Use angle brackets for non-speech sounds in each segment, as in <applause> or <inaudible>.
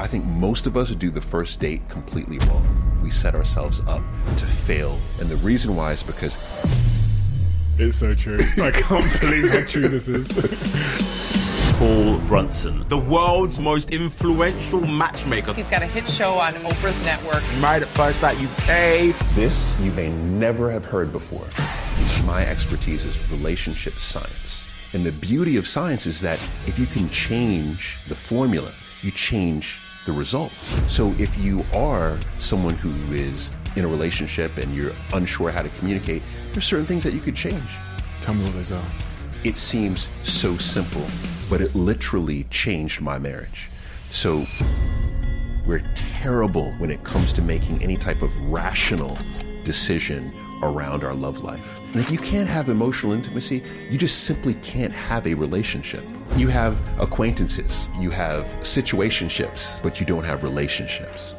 I think most of us do the first date completely wrong. We set ourselves up to fail. And the reason why is because it's so true. <laughs> I can't believe how true this is. Paul Brunson. The world's most influential matchmaker. He's got a hit show on Oprah's network. Married at First Sight UK. This you may never have heard before. My expertise is relationship science. And the beauty of science is that if you can change the formula, you change the results. So if you are someone who is in a relationship and you're unsure how to communicate, there's certain things that you could change. Tell me what those are. It seems so simple, but it literally changed my marriage. So we're terrible when it comes to making any type of rational decision around our love life. And if you can't have emotional intimacy, you just simply can't have a relationship. You have acquaintances, you have situationships, but you don't have relationships.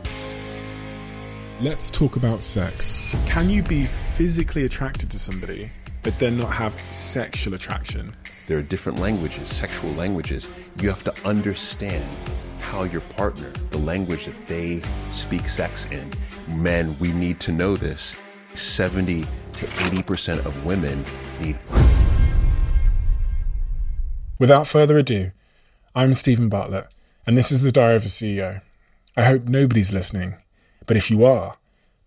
Let's talk about sex. Can you be physically attracted to somebody, but then not have sexual attraction? There are different languages, sexual languages. You have to understand how your partner, the language that they speak sex in. Men, we need to know this. 70 to 80% of women need. Without further ado, I'm Steven Bartlett, and this is the Diary of a CEO. I hope nobody's listening, but if you are,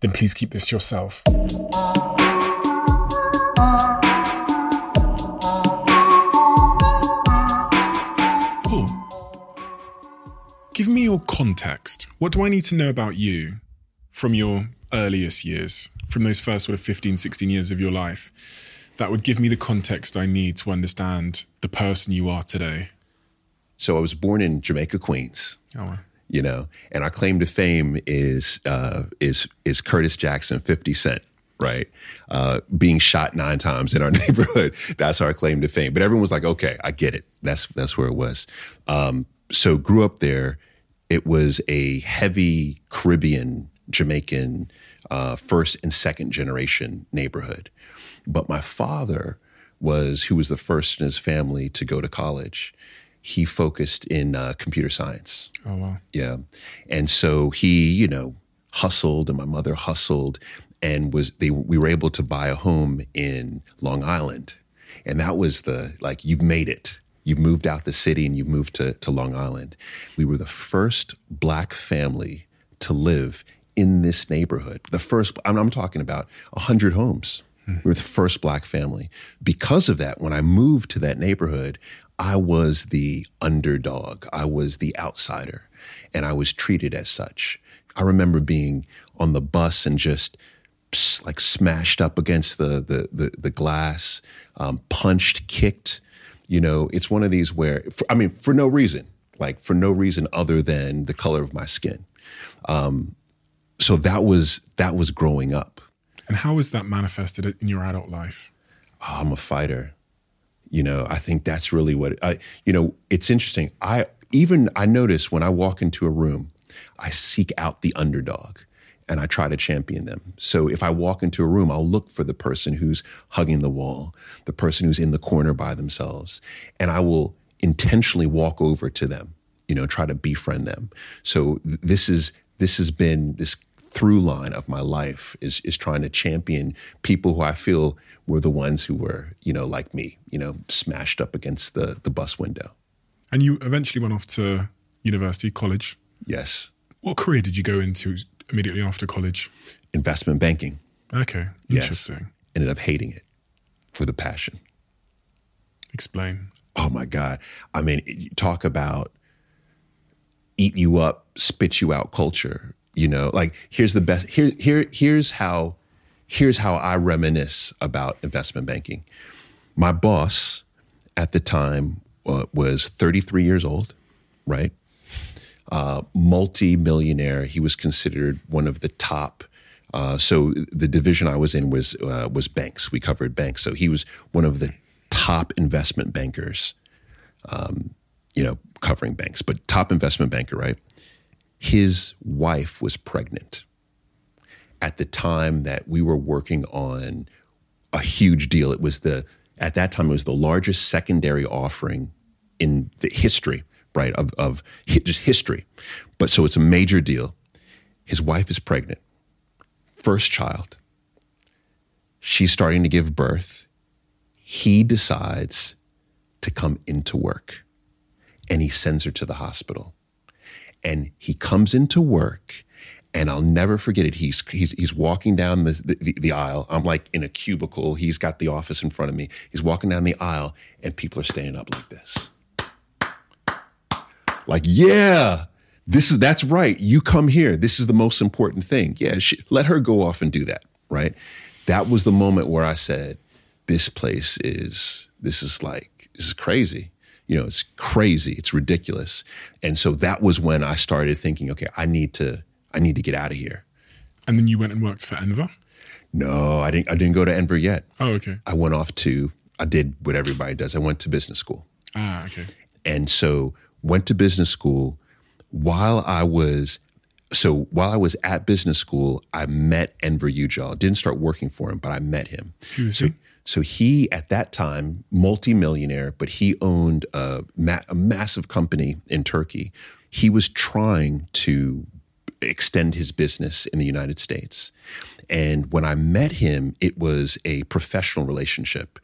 then please keep this to yourself. Paul, give me your context. What do I need to know about you from your earliest years, from those first sort of 15, 16 years of your life, that would give me the context I need to understand the person you are today? So I was born in Jamaica, Queens. Oh, you know, and our claim to fame is uh, is is Curtis Jackson, Fifty Cent, right? Uh, being shot nine times in our <laughs> neighborhood. That's our claim to fame. But everyone was like, okay, I get it. That's that's where it was. Um, so grew up there. It was a heavy Caribbean, Jamaican, uh, first and second generation neighborhood. But my father was who was the first in his family to go to college he focused in uh, computer science. Oh, wow. Yeah. And so he, you know, hustled and my mother hustled and was they we were able to buy a home in Long Island. And that was the like you've made it. You've moved out the city and you've moved to, to Long Island. We were the first black family to live in this neighborhood. The first, I'm, I'm talking about 100 homes. Hmm. We were the first black family. Because of that, when I moved to that neighborhood, I was the underdog. I was the outsider, and I was treated as such. I remember being on the bus and just like smashed up against the the the, the glass, um, punched, kicked. You know, it's one of these where, for, I mean, for no reason, like for no reason other than the color of my skin. Um, so that was that was growing up. And how was that manifested in your adult life? Oh, I'm a fighter. You know, I think that's really what I, you know, it's interesting. I even, I notice when I walk into a room, I seek out the underdog and I try to champion them. So if I walk into a room, I'll look for the person who's hugging the wall, the person who's in the corner by themselves, and I will intentionally walk over to them, you know, try to befriend them. So this is this has been this through line of my life is is trying to champion people who I feel were the ones who were, you know, like me, you know, smashed up against the the bus window. And you eventually went off to university, college. Yes. What career did you go into immediately after college? Investment banking. Okay, interesting. Yes. Ended up hating it for the passion. Explain. Oh my God. I mean, talk about eat you up, spit you out culture you know? Like here's the best here here here's how here's how i reminisce about investment banking. My boss at the time uh, was 33 years old right? Uh, multi-millionaire. He was considered one of the top uh, so the division i was in was uh, was banks. We covered banks. So he was one of the top investment bankers um, you know covering banks but top investment banker right his wife was pregnant at the time that we were working on a huge deal. It was the, at that time, it was the largest secondary offering in the history right? Of, of just history. But so it's a major deal. His wife is pregnant, first child. She's starting to give birth. He decides to come into work and he sends her to the hospital. And he comes into work and I'll never forget it. He's he's, he's walking down the, the, the aisle. I'm like in a cubicle. He's got the office in front of me. He's walking down the aisle, and people are standing up like this, like, "Yeah, this is that's right. You come here. This is the most important thing. Yeah, she, let her go off and do that. Right. That was the moment where I said, "This place is this is like this is crazy." You know, it's crazy. It's ridiculous. And so that was when I started thinking, okay, I need to I need to get out of here. And then you went and worked for Enver? No, I didn't. I didn't go to Enver yet. Oh, okay. I went off to. I did what everybody does. I went to business school, Ah, okay. and so went to business school. While I was, so while I was at business school, I met Enver Yücel. Didn't start working for him, but I met him. Who is so, he? So he, at that time, multimillionaire, but he owned a, ma- a massive company in Turkey. He was trying to extend his business in the United States. And when I met him, it was a professional relationship.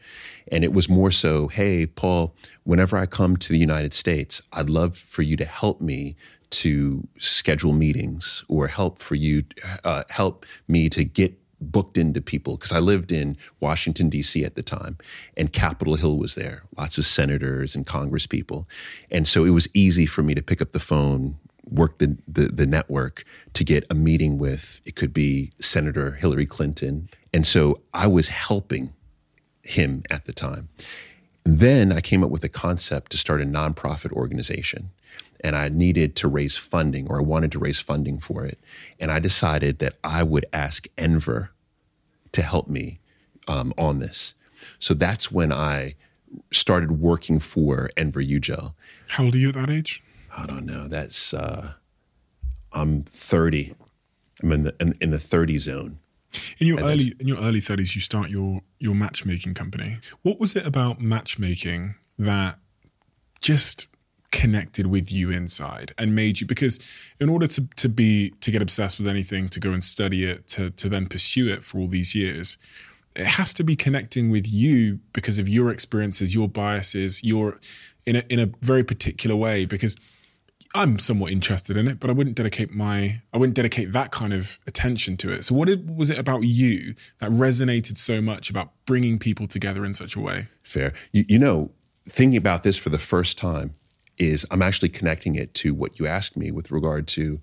And it was more so, hey, Paul, whenever I come to the United States, I'd love for you to help me to schedule meetings or help for you, uh, help me to get booked into people because I lived in Washington, D.C. at the time, and Capitol Hill was there, lots of senators and Congress people. And so it was easy for me to pick up the phone, work the, the, the network to get a meeting with, it could be Senator Hillary Clinton. And so I was helping him at the time. Then I came up with a concept to start a nonprofit organization and I needed to raise funding or I wanted to raise funding for it. And I decided that I would ask Enver to help me um, on this. So that's when I started working for Enver Yücel. How old are you at that age? I don't know. That's uh, I'm 30. I'm in the in, in the 30 zone. In your early in your early thirties, you start your your matchmaking company. What was it about matchmaking that just connected with you inside and made you because in order to to be to get obsessed with anything, to go and study it, to to then pursue it for all these years, it has to be connecting with you because of your experiences, your biases, your in a in a very particular way because I'm somewhat interested in it, but I wouldn't dedicate my I wouldn't dedicate that kind of attention to it. So what was it about you that resonated so much about bringing people together in such a way? Fair. You, you know, thinking about this for the first time is I'm actually connecting it to what you asked me with regard to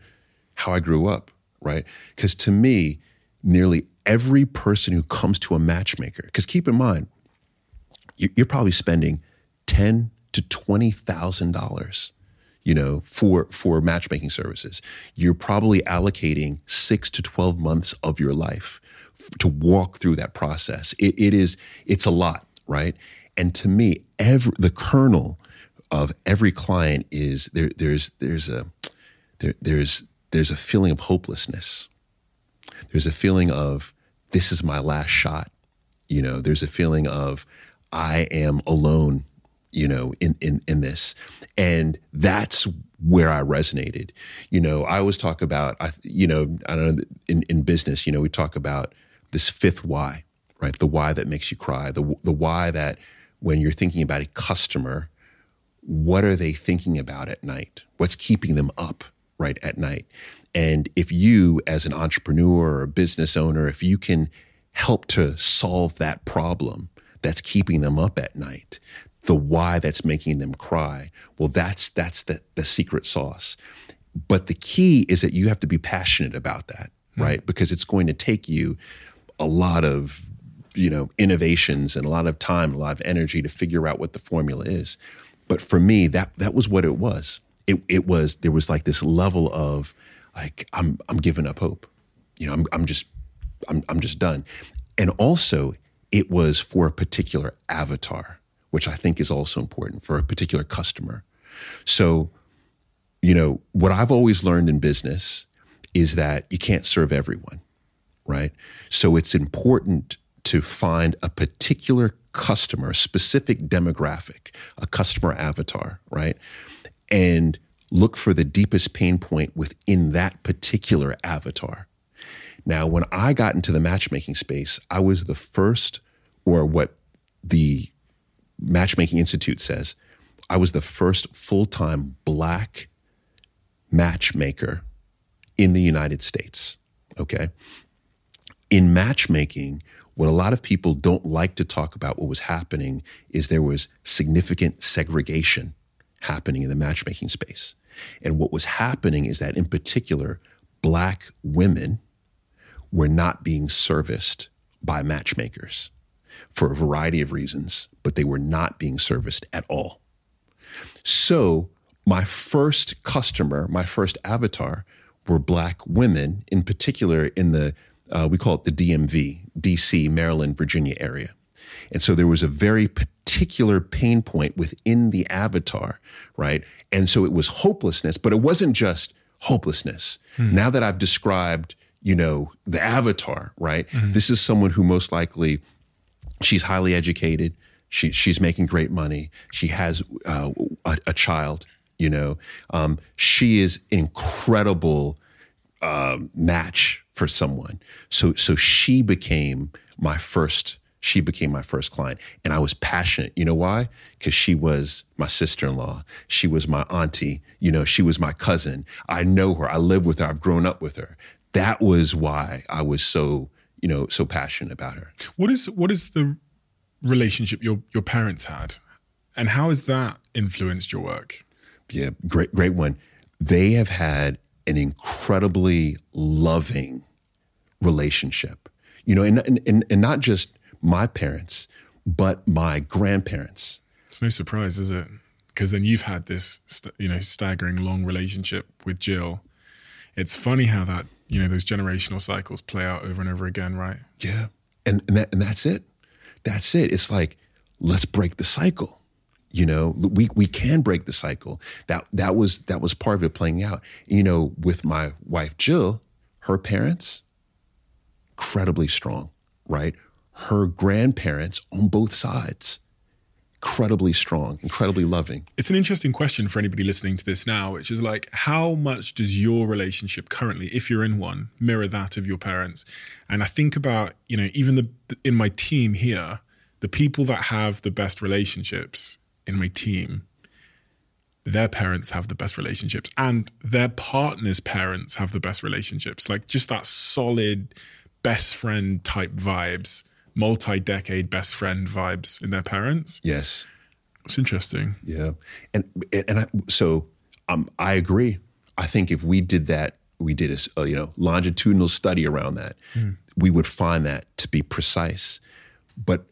how I grew up, right? Because to me, nearly every person who comes to a matchmaker, because keep in mind, you- you're probably spending ten to twenty thousand dollars, you know, for for matchmaking services. You're probably allocating six to twelve months of your life to walk through that process. It, it is it's a lot, right? And to me, every the kernel of every client is there. There's there's a there, there's there's a feeling of hopelessness. There's a feeling of this is my last shot. You know, there's a feeling of I am alone, you know, in in in this. And that's where I resonated. You know, I always talk about I you know, I don't know in in business, you know, we talk about this fifth why, right? The why that makes you cry. The the why that when you're thinking about a customer, what are they thinking about at night? What's keeping them up right at night? And if you, as an entrepreneur or a business owner, if you can help to solve that problem that's keeping them up at night, the why that's making them cry, well, that's that's the, the secret sauce. But the key is that you have to be passionate about that, hmm. right? Because it's going to take you a lot of you know innovations and a lot of time, a lot of energy to figure out what the formula is. But for me, that that was what it was. It it was there was like this level of like I'm I'm giving up hope. You know, I'm I'm just I'm I'm just done. And also it was for a particular avatar, which I think is also important for a particular customer. So, you know, what I've always learned in business is that you can't serve everyone, right? So it's important to find a particular customer, a specific demographic, a customer avatar, right? and look for the deepest pain point within that particular avatar. Now, when I got into the matchmaking space, I was the first, or what the Matchmaking Institute says, I was the first full time black matchmaker in the United States. Okay. In matchmaking, what a lot of people don't like to talk about what was happening is there was significant segregation happening in the matchmaking space. And what was happening is that, in particular, black women were not being serviced by matchmakers for a variety of reasons, but they were not being serviced at all. So, my first customer, my first avatar, were black women, in particular in the, uh, we call it the DMV, DC, Maryland, Virginia area. And so there was a very particular pain point within the avatar, right? And so it was hopelessness, but it wasn't just hopelessness. Now that I've described, you know, the avatar, right? This is someone who most likely she's highly educated. She, she's making great money. She has uh, a, a child. You know, um, she is incredible uh, match for someone. So so she became my first. She became my first client, and I was passionate. You know why? Because she was my sister-in-law. She was my auntie. You know, she was my cousin. I know her. I live with her. I've grown up with her. That was why I was so you know so passionate about her. What is what is the relationship your your parents had, and how has that influenced your work? Yeah, great, great one. They have had an incredibly loving relationship, you know, and, and, and not just my parents, but my grandparents. It's no surprise, is it? Because then you've had this, st- you know, staggering long relationship with Jill. It's funny how that, you know, those generational cycles play out over and over again, right? Yeah. And, and, that, and that's it. That's it. It's like, let's break the cycle. You know, we, we can break the cycle. That, that was, that was part of it playing out. You know, with my wife, Jill, her parents, incredibly strong, right? Her grandparents on both sides, incredibly strong, incredibly loving. It's an interesting question for anybody listening to this now, which is like, how much does your relationship currently, if you're in one, mirror that of your parents? And I think about, you know, even the in my team here, the people that have the best relationships in my team, their parents have the best relationships and their partner's parents have the best relationships. Like just that solid best friend type vibes, multi decade best friend vibes in their parents. Yes. It's interesting. Yeah, and and I, so um, I agree. I think if we did that, we did a, you know longitudinal study around that, we would find that to be precise. But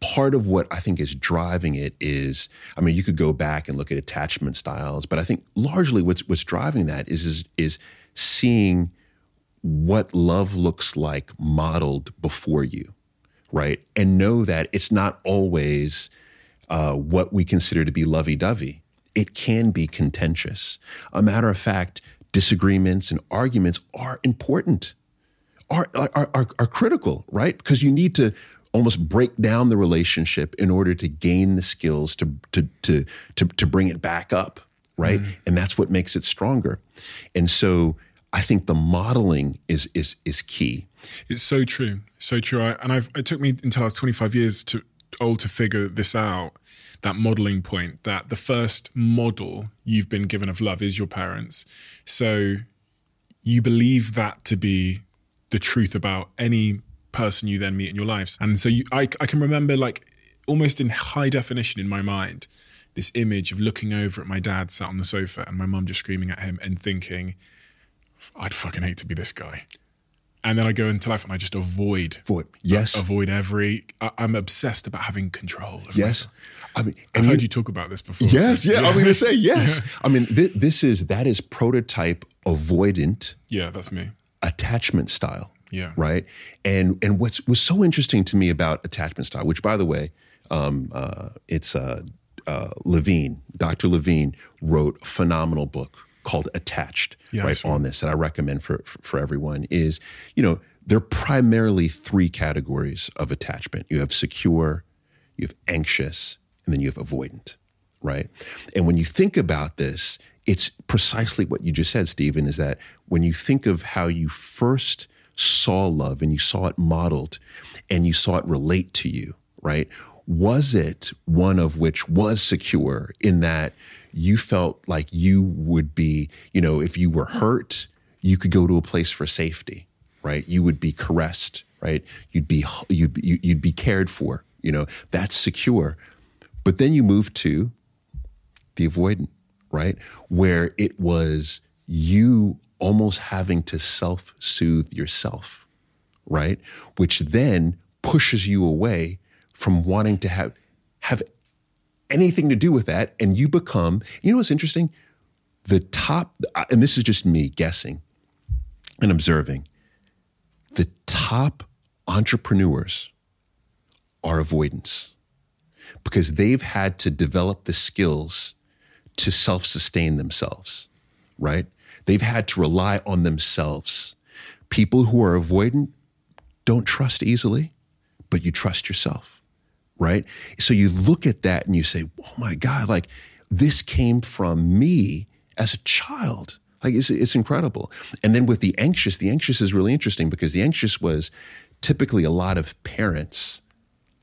part of what I think is driving it is, I mean, you could go back and look at attachment styles, but I think largely what's what's driving that is is is seeing what love looks like modeled before you, right? And know that it's not always uh, what we consider to be lovey dovey. It can be contentious. A matter of fact, disagreements and arguments are important, are, are, are, are critical, right? Because you need to almost break down the relationship in order to gain the skills to, to, to, to, to bring it back up, right? And that's what makes it stronger. And so I think the modeling is, is, is key. It's so true, so true. I, and I've it took me until I was 25 years to old to figure this out. That modeling point that the first model you've been given of love is your parents. So you believe that to be the truth about any person you then meet in your lives. And so you, I, I can remember like almost in high definition in my mind this image of looking over at my dad sat on the sofa and my mum just screaming at him and thinking, I'd fucking hate to be this guy. And then I go into life and I just avoid, For yes, avoid every. I, I'm obsessed about having control. Yes. myself. I mean, I've and heard you- you talk about this before. Yes, so- yeah. I'm going to say <laughs> yes. I mean, this, this is that is prototype avoidant yeah, that's me. attachment style. Yeah. Right. And and what's was so interesting to me about attachment style, which by the way, um, uh, it's uh, uh, Levine, Dr. Levine wrote a phenomenal book called Attached, I right, on this that I recommend for, for for everyone. Is you know there are primarily three categories of attachment. You have secure, you have anxious, and then you have avoidant right? And when you think about this, it's precisely what you just said, Steven, is that when you think of how you first saw love and you saw it modeled and you saw it relate to you, right? Was it one of which was secure in that you felt like you would be, you know, if you were hurt, you could go to a place for safety, right? You would be caressed, right? You'd be you'd you'd be cared for, you know. That's secure. But then you move to the avoidant, right? Where it was you almost having to self soothe yourself, right? Which then pushes you away from wanting to have, have anything to do with that. And you become, you know what's interesting? The top, uh, and this is just me guessing and observing, the top entrepreneurs are avoidants because they've had to develop the skills to self sustain themselves, right? They've had to rely on themselves. People who are avoidant don't trust easily, but you trust yourself, right? So you look at that and you say, oh my God, like this came from me as a child. Like it's, it's incredible. And then with the anxious, the anxious is really interesting because the anxious was typically a lot of parents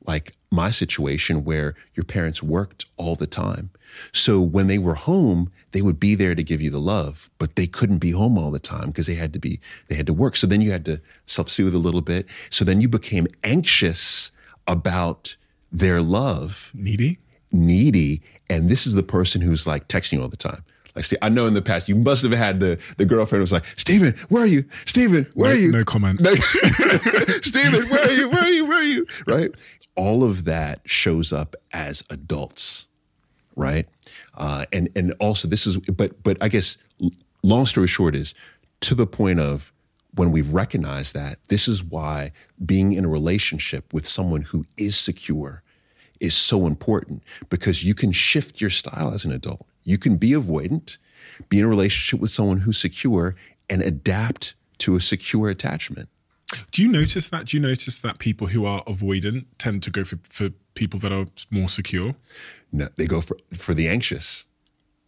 like my situation where your parents worked all the time. So when they were home, they would be there to give you the love, but they couldn't be home all the time because they had to be, they had to work. So then you had to self soothe a little bit. So then you became anxious about their love. Needy? Needy. And this is the person who's like texting you all the time. Like, I know in the past you must have had the the girlfriend who was like, Steven, where are you? Steven, where no, are you? No comment. <laughs> Steven, where are you? Where are you? Where are you? Right? All of that shows up as adults, right? Uh, and and also this is, but but I guess long story short is to the point of when we've recognized that this is why being in a relationship with someone who is secure is so important because you can shift your style as an adult. You can be avoidant, be in a relationship with someone who's secure, and adapt to a secure attachment. Do you notice that? Do you notice that people who are avoidant tend to go for, for people that are more secure? No, they go for for the anxious.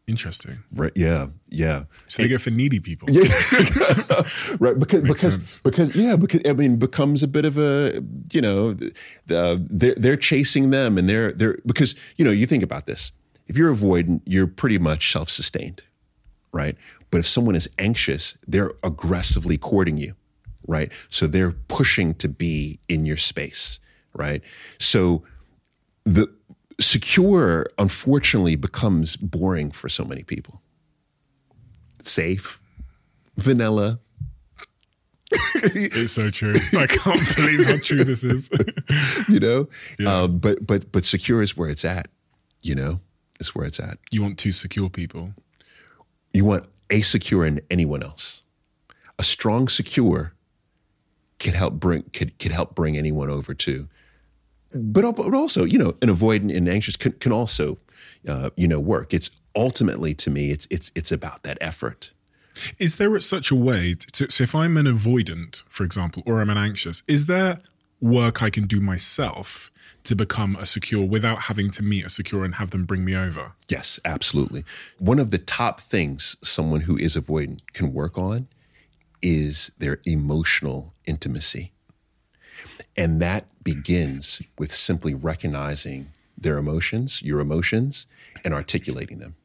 Interesting. Right. Yeah. Yeah. So they go for needy people. Yeah. <laughs> right. Because Makes because sense. because yeah. Because I mean, becomes a bit of a you know, the, they're they're chasing them and they're they're because you know you think about this. If you're avoidant, you're pretty much self sustained, right? But if someone is anxious, they're aggressively courting you, right? So they're pushing to be in your space, right? So the secure unfortunately becomes boring for so many people safe vanilla It's so true. I can't believe how true this is. <laughs> you know Yeah. um, but but but secure is where it's at you know it's where it's at you want two secure people. you want a secure in anyone else a strong secure could help bring could, could help bring anyone over too but, but also you know an avoidant and anxious can, can also uh, you know work it's ultimately to me it's it's it's about that effort Is there such a way? To, so if I'm an avoidant, for example, or I'm an anxious, is there work I can do myself to become a secure without having to meet a secure and have them bring me over? Yes, absolutely. One of the top things someone who is avoidant can work on is their emotional intimacy. And that begins with simply recognizing their emotions, your emotions, and articulating them.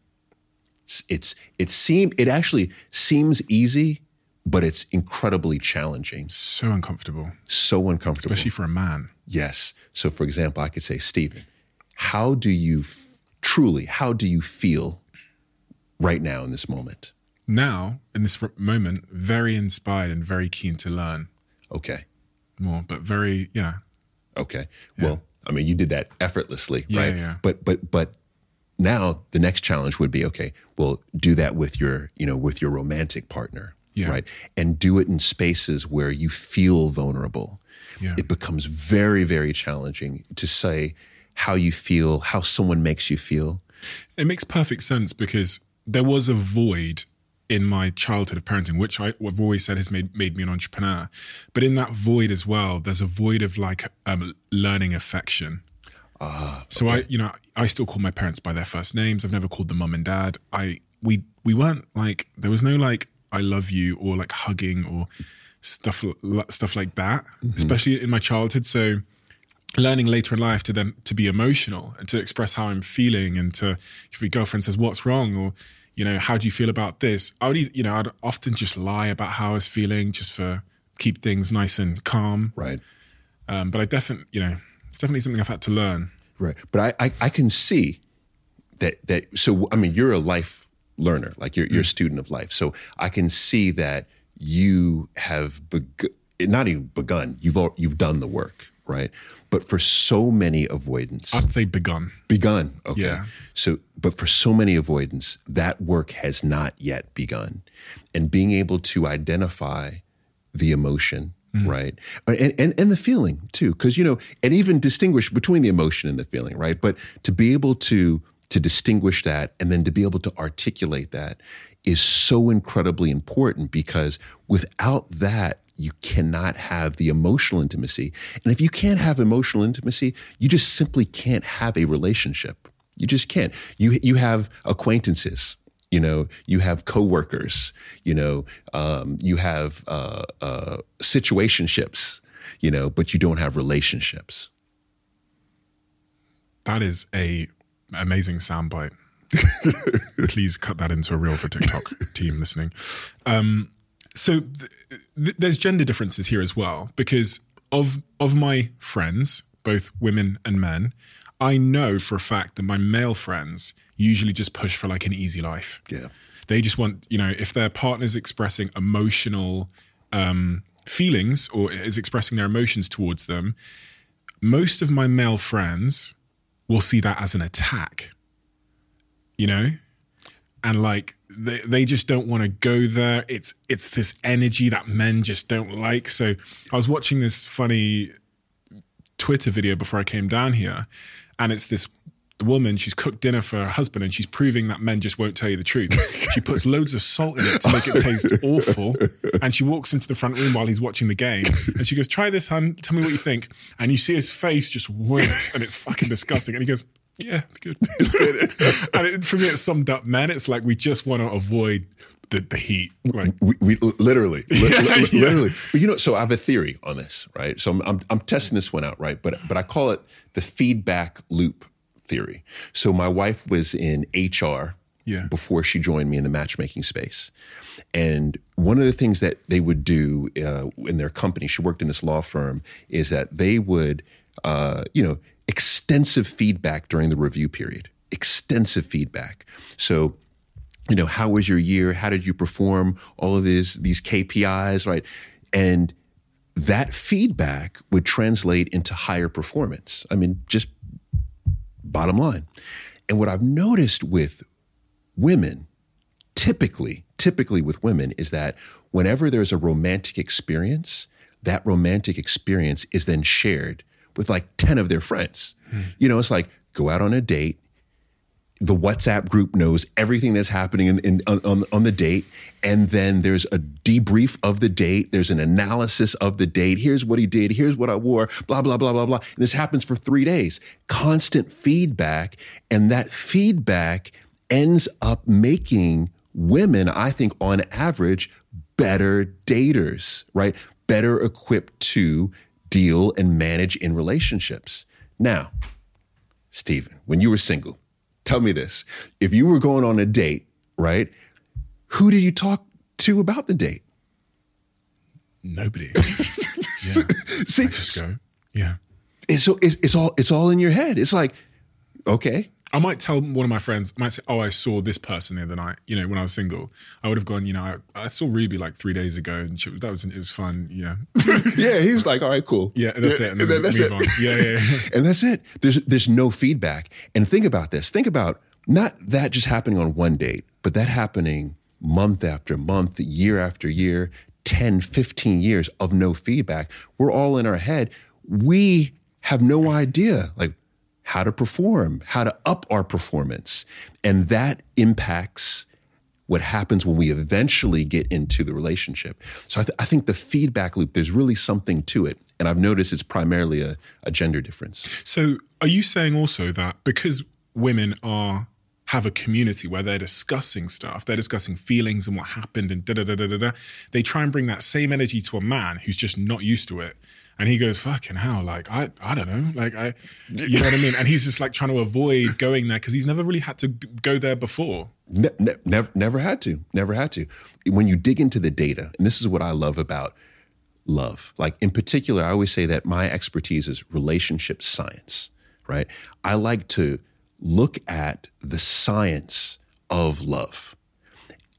It's, it's it seem it actually seems easy, but it's incredibly challenging, So uncomfortable, so uncomfortable. especially for a man. Yes. So, for example, I could say, Steven, how do you f- truly, how do you feel right now in this moment? Now, in this moment, very inspired and very keen to learn Okay. More, but very, yeah, Okay. Well, I mean, you did that effortlessly, Yeah, right? yeah. But, but, but now the next challenge would be, okay, well, do that with your, you know, with your romantic partner, Yeah. right? And do it in spaces where you feel vulnerable. Yeah. It becomes very, very challenging to say how you feel, how someone makes you feel. It makes perfect sense because there was a void in my childhood of parenting, which I, I've always said has made, made me an entrepreneur. But in that void as well, there's a void of like um, learning affection. so I, you know, I still call my parents by their first names. I've never called them mum and dad. I we we weren't like there was no like I love you or like hugging or stuff stuff like that, especially in my childhood. So learning later in life to then to be emotional and to express how I'm feeling and to if your girlfriend says what's wrong or you know how do you feel about this I would you know I'd often just lie about how I was feeling just for keep things nice and calm Right. um, but I definitely you know it's definitely something I've had to learn Right. But I, I, I can see that that so I mean you're a life learner, like you're you're a student of life. So I can see that you have begun, not even begun, you've you've done the work, right? But for so many avoidants, I'd say begun begun. Okay. Yeah. So, but for so many avoidants, that work has not yet begun. And being able to identify the emotion, mm. right? Uh, and, and, and the feeling too, because, you know, and even distinguish between the emotion and the feeling, right? But to be able to, to distinguish that and then to be able to articulate that is so incredibly important because without that, you cannot have the emotional intimacy. And if you can't have emotional intimacy, you just simply can't have a relationship. You just can't. You you have acquaintances. You know, you have coworkers. You know, um, you have uh, uh, situationships. You know, but you don't have relationships. that is a amazing soundbite <laughs> please cut that into a reel for TikTok <laughs> team listening. Um, so th- th- there's gender differences here as well because of of my friends both women and men i know for a fact that my male friends usually just push for like an easy life. Yeah. they just want you know if their partner's expressing emotional um, feelings or is expressing their emotions towards them most of my male friends will see that as an attack you know? And like they, they just don't want to go there. It's it's this energy that men just don't like. So i was watching this funny twitter video before i came down here and it's this woman she's cooked dinner for her husband and she's proving that men just won't tell you the truth. She puts <laughs> loads of salt in it to make it taste awful and she walks into the front room while he's watching the game and she goes try this hun. Tell me what you think. And you see his face just wink and it's fucking disgusting. And he goes yeah good <laughs> <laughs> and it, for me it's summed up man it's like we just want to avoid the, the heat like We, we literally, <laughs> li- li- Yeah, yeah. literally. But you know, so I have a theory on this, right? So I'm, I'm, I'm testing this one out, right? But but I call it the feedback loop theory. So my wife was in HR Yeah. before she joined me in the matchmaking space, and one of the things that they would do uh, in their company, she worked in this law firm, is that they would, uh, you know, extensive feedback during the review period, extensive feedback. So you know, how was your year? How did you perform? All of these these KPIs, right? And that feedback would translate into higher performance. I mean, just bottom line. And what I've noticed with women, typically, typically with women, is that whenever there's a romantic experience, that romantic experience is then shared with like 10 of their friends. Hmm. You know, it's like go out on a date, the WhatsApp group knows everything that's happening in, in, on, on, on the date. And then there's a debrief of the date. There's an analysis of the date. Here's what he did. Here's what I wore, blah, blah, blah, blah, blah. And this happens for three days. Constant feedback. And that feedback ends up making women, I think, on average, better daters, right? Better equipped to deal and manage in relationships. Now, Steven, when you were single, tell me this. If you were going on a date, right? Who did you talk to about the date? nobody <laughs> yeah See, just go yeah it's, so it's, it's all it's all in your head. It's like, okay, I might tell one of my friends, I might say, Oh, I saw this person the other night, you know, when I was single. I would have gone, you know, I, I saw Ruby like three days ago and she, that was, it was fun. Yeah. <laughs> yeah. He was like, all right, cool. Yeah. And that's it. And then that's move it. on. Yeah. Yeah. yeah. <laughs> and that's it. There's there's no feedback. And think about this. Think about not that just happening on one date, but that happening month after month, year after year, 10, 15 years of no feedback. We're all in our head. We have no idea like how to perform, how to up our performance. And that impacts what happens when we eventually get into the relationship. So I, th- I think the feedback loop, there's really something to it. And I've noticed it's primarily a, a gender difference. So Are you saying also that because women are have a community where they're discussing stuff, they're discussing feelings and what happened and da da da da da they try and bring that same energy to a man who's just not used to it. And he goes, fucking hell, like, I, I don't know. Like, I, <laughs> you know what I mean? And he's just like trying to avoid going there because he's never really had to go there before. Ne- ne- never, never had to. Never had to. When you dig into the data, and this is what I love about love. Like in particular, I always say that my expertise is relationship science. Right? I like to look at the science of love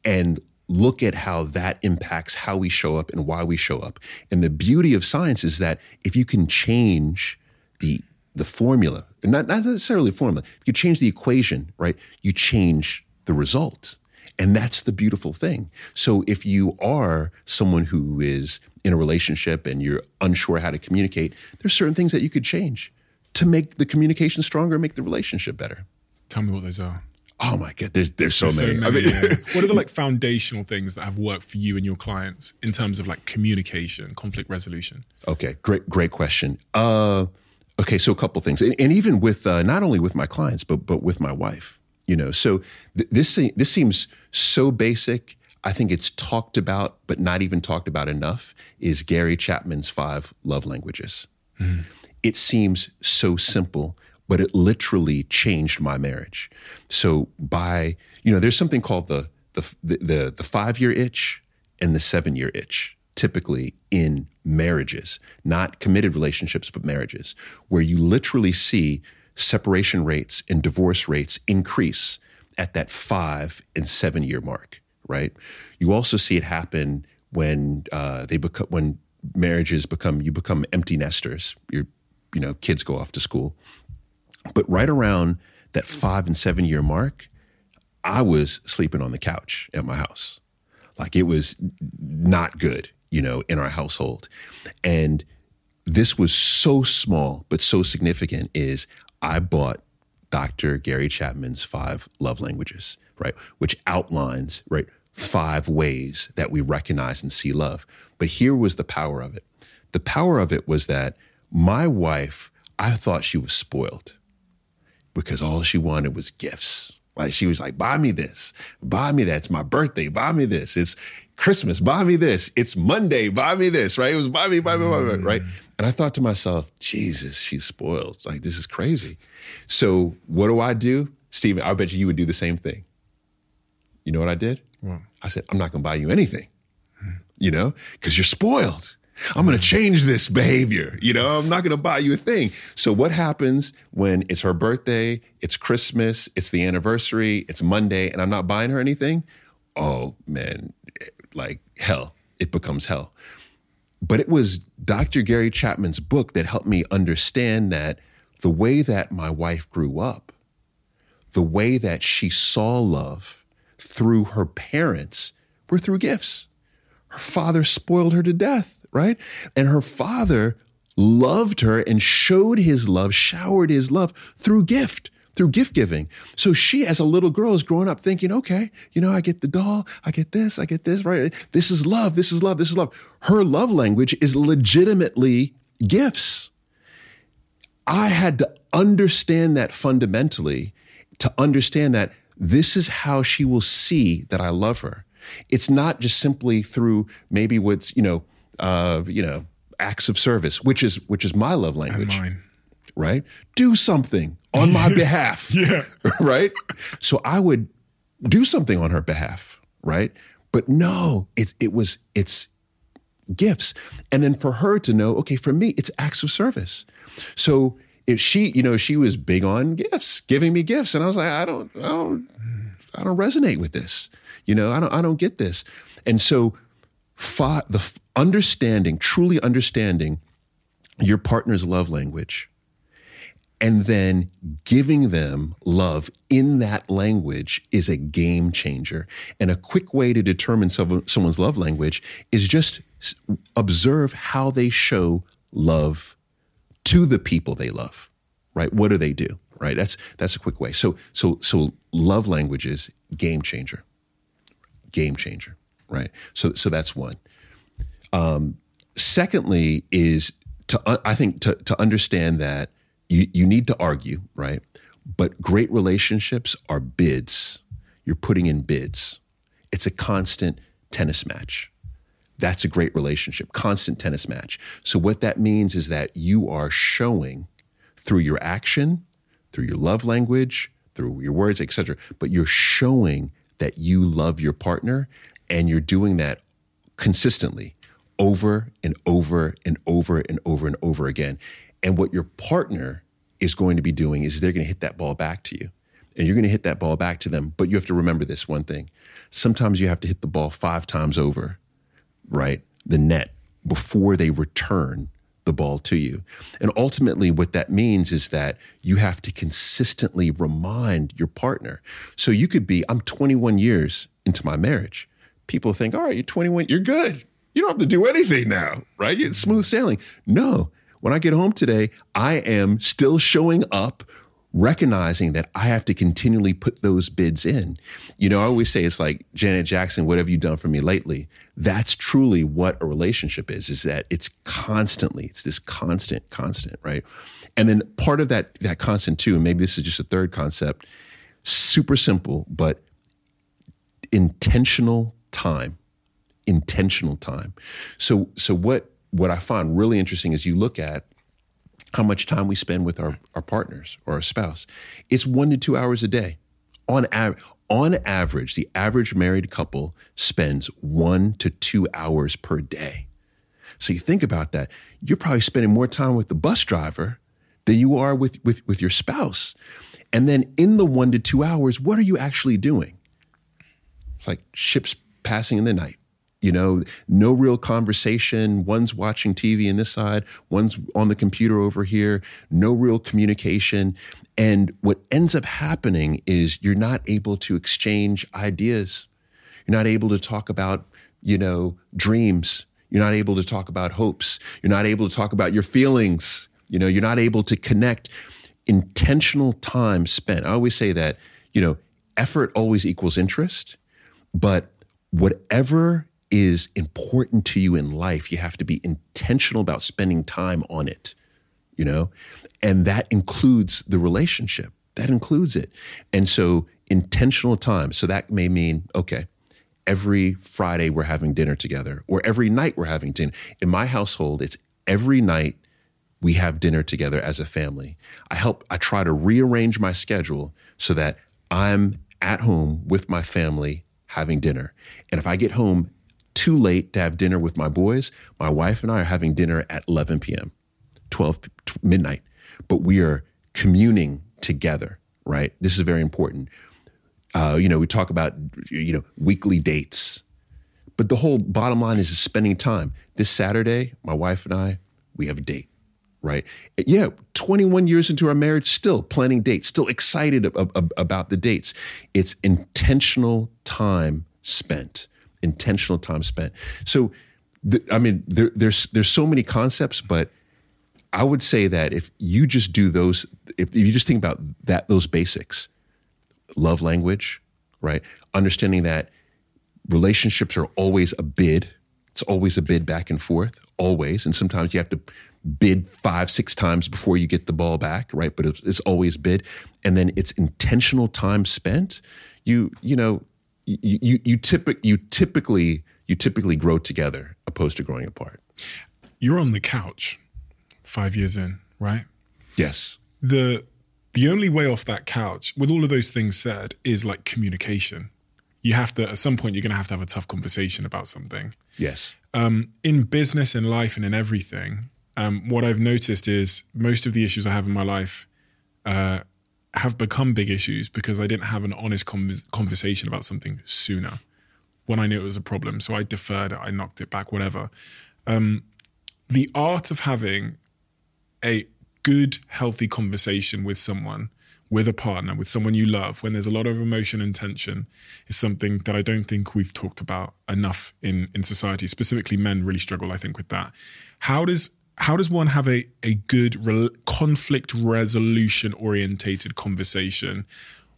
and look at how that impacts how we show up and why we show up. And the beauty of science is that if you can change the the formula, not, not necessarily formula, if you change the equation, right, you change the result. And that's the beautiful thing. So if you are someone who is in a relationship and you're unsure how to communicate, there's certain things that you could change to make the communication stronger, make the relationship better. Tell me what those are. Oh my God, there's there's so, So many. I mean, yeah. <laughs> what are the like foundational things that have worked for you and your clients in terms of like communication, conflict resolution? Okay, great, great question. Uh, okay, so a couple things, and, and even with uh, not only with my clients, but but with my wife. You know, so th- this thing, this seems so basic. I think it's talked about, but not even talked about enough. Is Gary Chapman's five love languages? It seems so simple, but it literally changed my marriage. So by you know, there's something called the the the, the, five year itch and the seven year itch typically in marriages, not committed relationships, but marriages, where you literally see separation rates and divorce rates increase at that five and seven year mark, right? You also see it happen when uh, they become when marriages become you become empty nesters. Your you know kids go off to school, but right around that five and seven year mark, I was sleeping on the couch at my house. Like it was not good, you know, in our household. And this was so small, but so significant is I bought Dr. Gary Chapman's five love languages, right? Which outlines, right, five ways that we recognize and see love. But here was the power of it. The power of it was that my wife, I thought she was spoiled because all she wanted was gifts. Like she was like, buy me this, buy me that. It's my birthday, buy me this. It's Christmas, buy me this. It's Monday, buy me this, right? It was buy me, buy me, buy me, mm. right? And I thought to myself, Jesus, she's spoiled. Like this is crazy. So what do I do? Steven, I bet you you would do the same thing. You know what I did? I said, I'm not gonna buy you anything, you know, because you're spoiled. I'm going to change this behavior. You know, I'm not going to buy you a thing. So, what happens when it's her birthday, it's Christmas, it's the anniversary, it's Monday, and I'm not buying her anything? Oh, man, like hell. It becomes hell. But it was Dr. Gary Chapman's book that helped me understand that the way that my wife grew up, the way that she saw love through her parents were through gifts her father spoiled her to death, right? And her father loved her and showed his love, showered his love through gift, through gift giving. So she, as a little girl, is growing up thinking, okay, you know, I get the doll, I get this, I get this, right? This is love, this is love, this is love. Her love language is legitimately gifts. I had to understand that fundamentally to understand that this is how she will see that I love her. It's not just simply through maybe what's you know, uh, you know, acts of service, which is which is my love language, mine. right? Do something on my behalf, <laughs> Yeah. <laughs> right? So I would do something on her behalf, right? But no, it it was it's gifts, and then for her to know, okay, for me, it's acts of service. So if she, you know, she was big on gifts, giving me gifts, and I was like, I don't, I don't, I don't resonate with this. You know, I don't, I don't get this. And so, fi- the understanding, truly understanding your partner's love language, and then giving them love in that language is a game changer. And a quick way to determine some, someone's love language is just observe how they show love to the people they love. Right? What do they do? Right? That's that's a quick way. So so so love languages game changer. Game changer. Right? So so that's one. Um, secondly is to uh, I think to to understand that you, you need to argue, right? But great relationships are bids. You're putting in bids. It's a constant tennis match. That's a great relationship, constant tennis match. So, what that means is that you are showing through your action, through your love language, through your words, etc. But you're showing that you love your partner and you're doing that consistently over and over and over and over and over again. And what your partner is going to be doing is they're going to hit that ball back to you. And you're going to hit that ball back to them. But you have to remember this one thing. Sometimes you have to hit the ball five times over, right? The net before they return the ball to you. And ultimately, what that means is that you have to consistently remind your partner. So you could be, I'm 21 years into my marriage. People think, all right, you're 21, you're good. You don't have to do anything now, right? You're smooth sailing. No, when I get home today, I am still showing up, recognizing that I have to continually put those bids in. You know, I always say it's like Janet Jackson, what have you done for me lately? That's truly what a relationship is, is that it's constantly, it's this constant, constant, right? And then part of that that constant too, and maybe this is just a third concept, super simple, but intentional time. Intentional time. So so what what I find really interesting is you look at how much time we spend with our, our partners or our spouse. It's one to two hours a day. On, av- on average, the average married couple spends one to two hours per day. So you think about that. You're probably spending more time with the bus driver than you are with, with, with your spouse. And then in the one to two hours, what are you actually doing? It's like ships passing in the night. You know, no real conversation. One's watching TV in this side, one's on the computer over here, no real communication. And what ends up happening is you're not able to exchange ideas. You're not able to talk about, you know, dreams. You're not able to talk about hopes. You're not able to talk about your feelings. You know, you're not able to connect intentional time spent. I always say that, you know, effort always equals interest, but whatever is important to you in life, you have to be intentional about spending time on it, you know? And that includes the relationship. That includes it. And so intentional time. So that may mean, okay, every Friday we're having dinner together or every night we're having dinner. In my household, it's every night we have dinner together as a family. I help, I try to rearrange my schedule so that I'm at home with my family having dinner. And if I get home too late to have dinner with my boys, my wife and I are having dinner at 11 p.m., 12 midnight, but we are communing together, right? This is very important. Uh, you know, we talk about, you know, weekly dates, but the whole bottom line is spending time. This Saturday, my wife and I, we have a date, right? Yeah, 21 years into our marriage, still planning dates, still excited ab- ab- about the dates. It's intentional time spent intentional time spent. So, I mean, there, there's there's so many concepts, but I would say that if you just do those, if, if you just think about that, those basics, love language, right? Understanding that relationships are always a bid. It's always a bid back and forth, always. And sometimes you have to bid five, six times before you get the ball back, right? But it's, it's always bid. And then it's intentional time spent. You, you know, you you you, typic, you typically you typically grow together opposed to growing apart. You're on the couch, five years in, right? Yes. The the only way off that couch, with all of those things said, is like communication. You have to at some point you're going to have to have a tough conversation about something. Yes. Um, in business, in life, and in everything, um, what I've noticed is most of the issues I have in my life uh, have become big issues because I didn't have an honest conversation about something sooner when I knew it was a problem. So I deferred it, I knocked it back, whatever. Um, the art of having a good, healthy conversation with someone, with a partner, with someone you love, when there's a lot of emotion and tension, is something that I don't think we've talked about enough in in society. Specifically, men really struggle, I think, with that. How does how does one have a, a good re- conflict resolution orientated conversation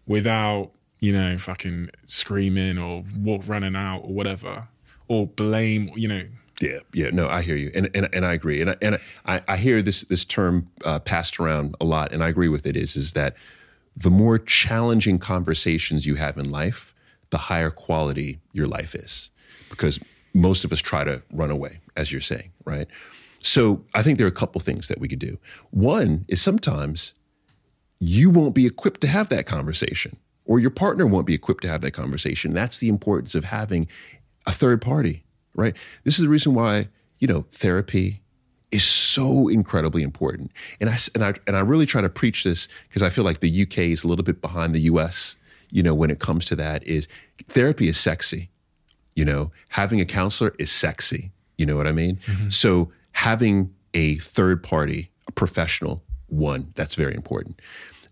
without you know fucking screaming or walk running out or whatever or blame you know Yeah, yeah, no, I hear you, and and, and I agree, and I, and I, I hear this this term uh, passed around a lot, and I agree with it. Is is that the more challenging conversations you have in life, the higher quality your life is, because most of us try to run away, as you're saying, right? So I think there are a couple things that we could do. One is sometimes you won't be equipped to have that conversation, or your partner won't be equipped to have that conversation. That's the importance of having a third party, right? This is the reason why, you know, therapy is so incredibly important. And I, and I, and I really try to preach this because I feel like the UK is a little bit behind the US, you know, when it comes to that is therapy is sexy. You know, having a counselor is sexy. You know what I mean? Mm-hmm. So having a third party, a professional one, that's very important.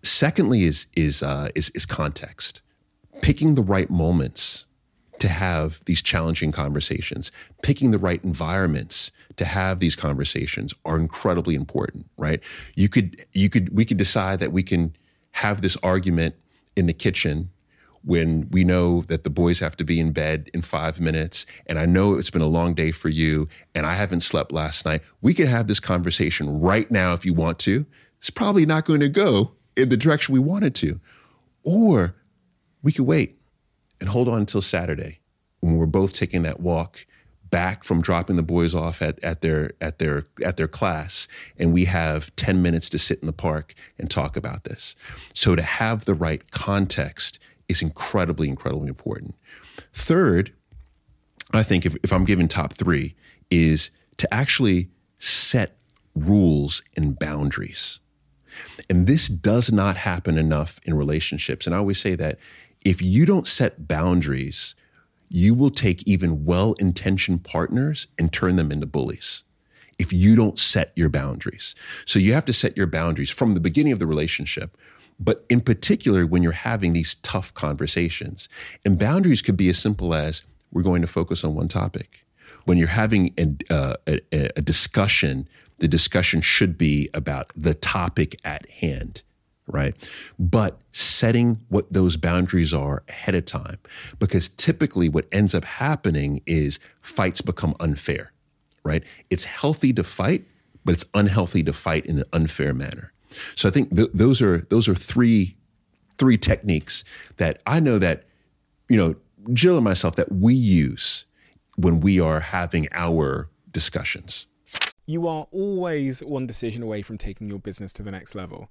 Secondly, is is uh, is is context, picking the right moments to have these challenging conversations, picking the right environments to have these conversations are incredibly important, right? You could you could we could decide that we can have this argument in the kitchen when we know that the boys have to be in bed in 5 minutes and I know it's been a long day for you and I haven't slept last night. We could have this conversation right now if you want to. It's probably not going to go in the direction we want it to. Or we could wait and hold on until Saturday when we're both taking that walk back from dropping the boys off at, at their at their at their class and we have 10 minutes to sit in the park and talk about this. So to have the right context is incredibly, incredibly important. Third, I think if, if I'm given top three, is to actually set rules and boundaries. And this does not happen enough in relationships. And I always say that if you don't set boundaries, you will take even well intentioned partners and turn them into bullies if you don't set your boundaries. So you have to set your boundaries from the beginning of the relationship, but in particular when you're having these tough conversations. And boundaries could be as simple as we're going to focus on one topic. When you're having a, uh, a, a discussion, the discussion should be about the topic at hand right? But setting what those boundaries are ahead of time, because typically what ends up happening is fights become unfair, right? It's healthy to fight, but it's unhealthy to fight in an unfair manner. So I think th- those are those are three three techniques that I know that you know Jill and myself that we use when we are having our discussions. You are always one decision away from taking your business to the next level.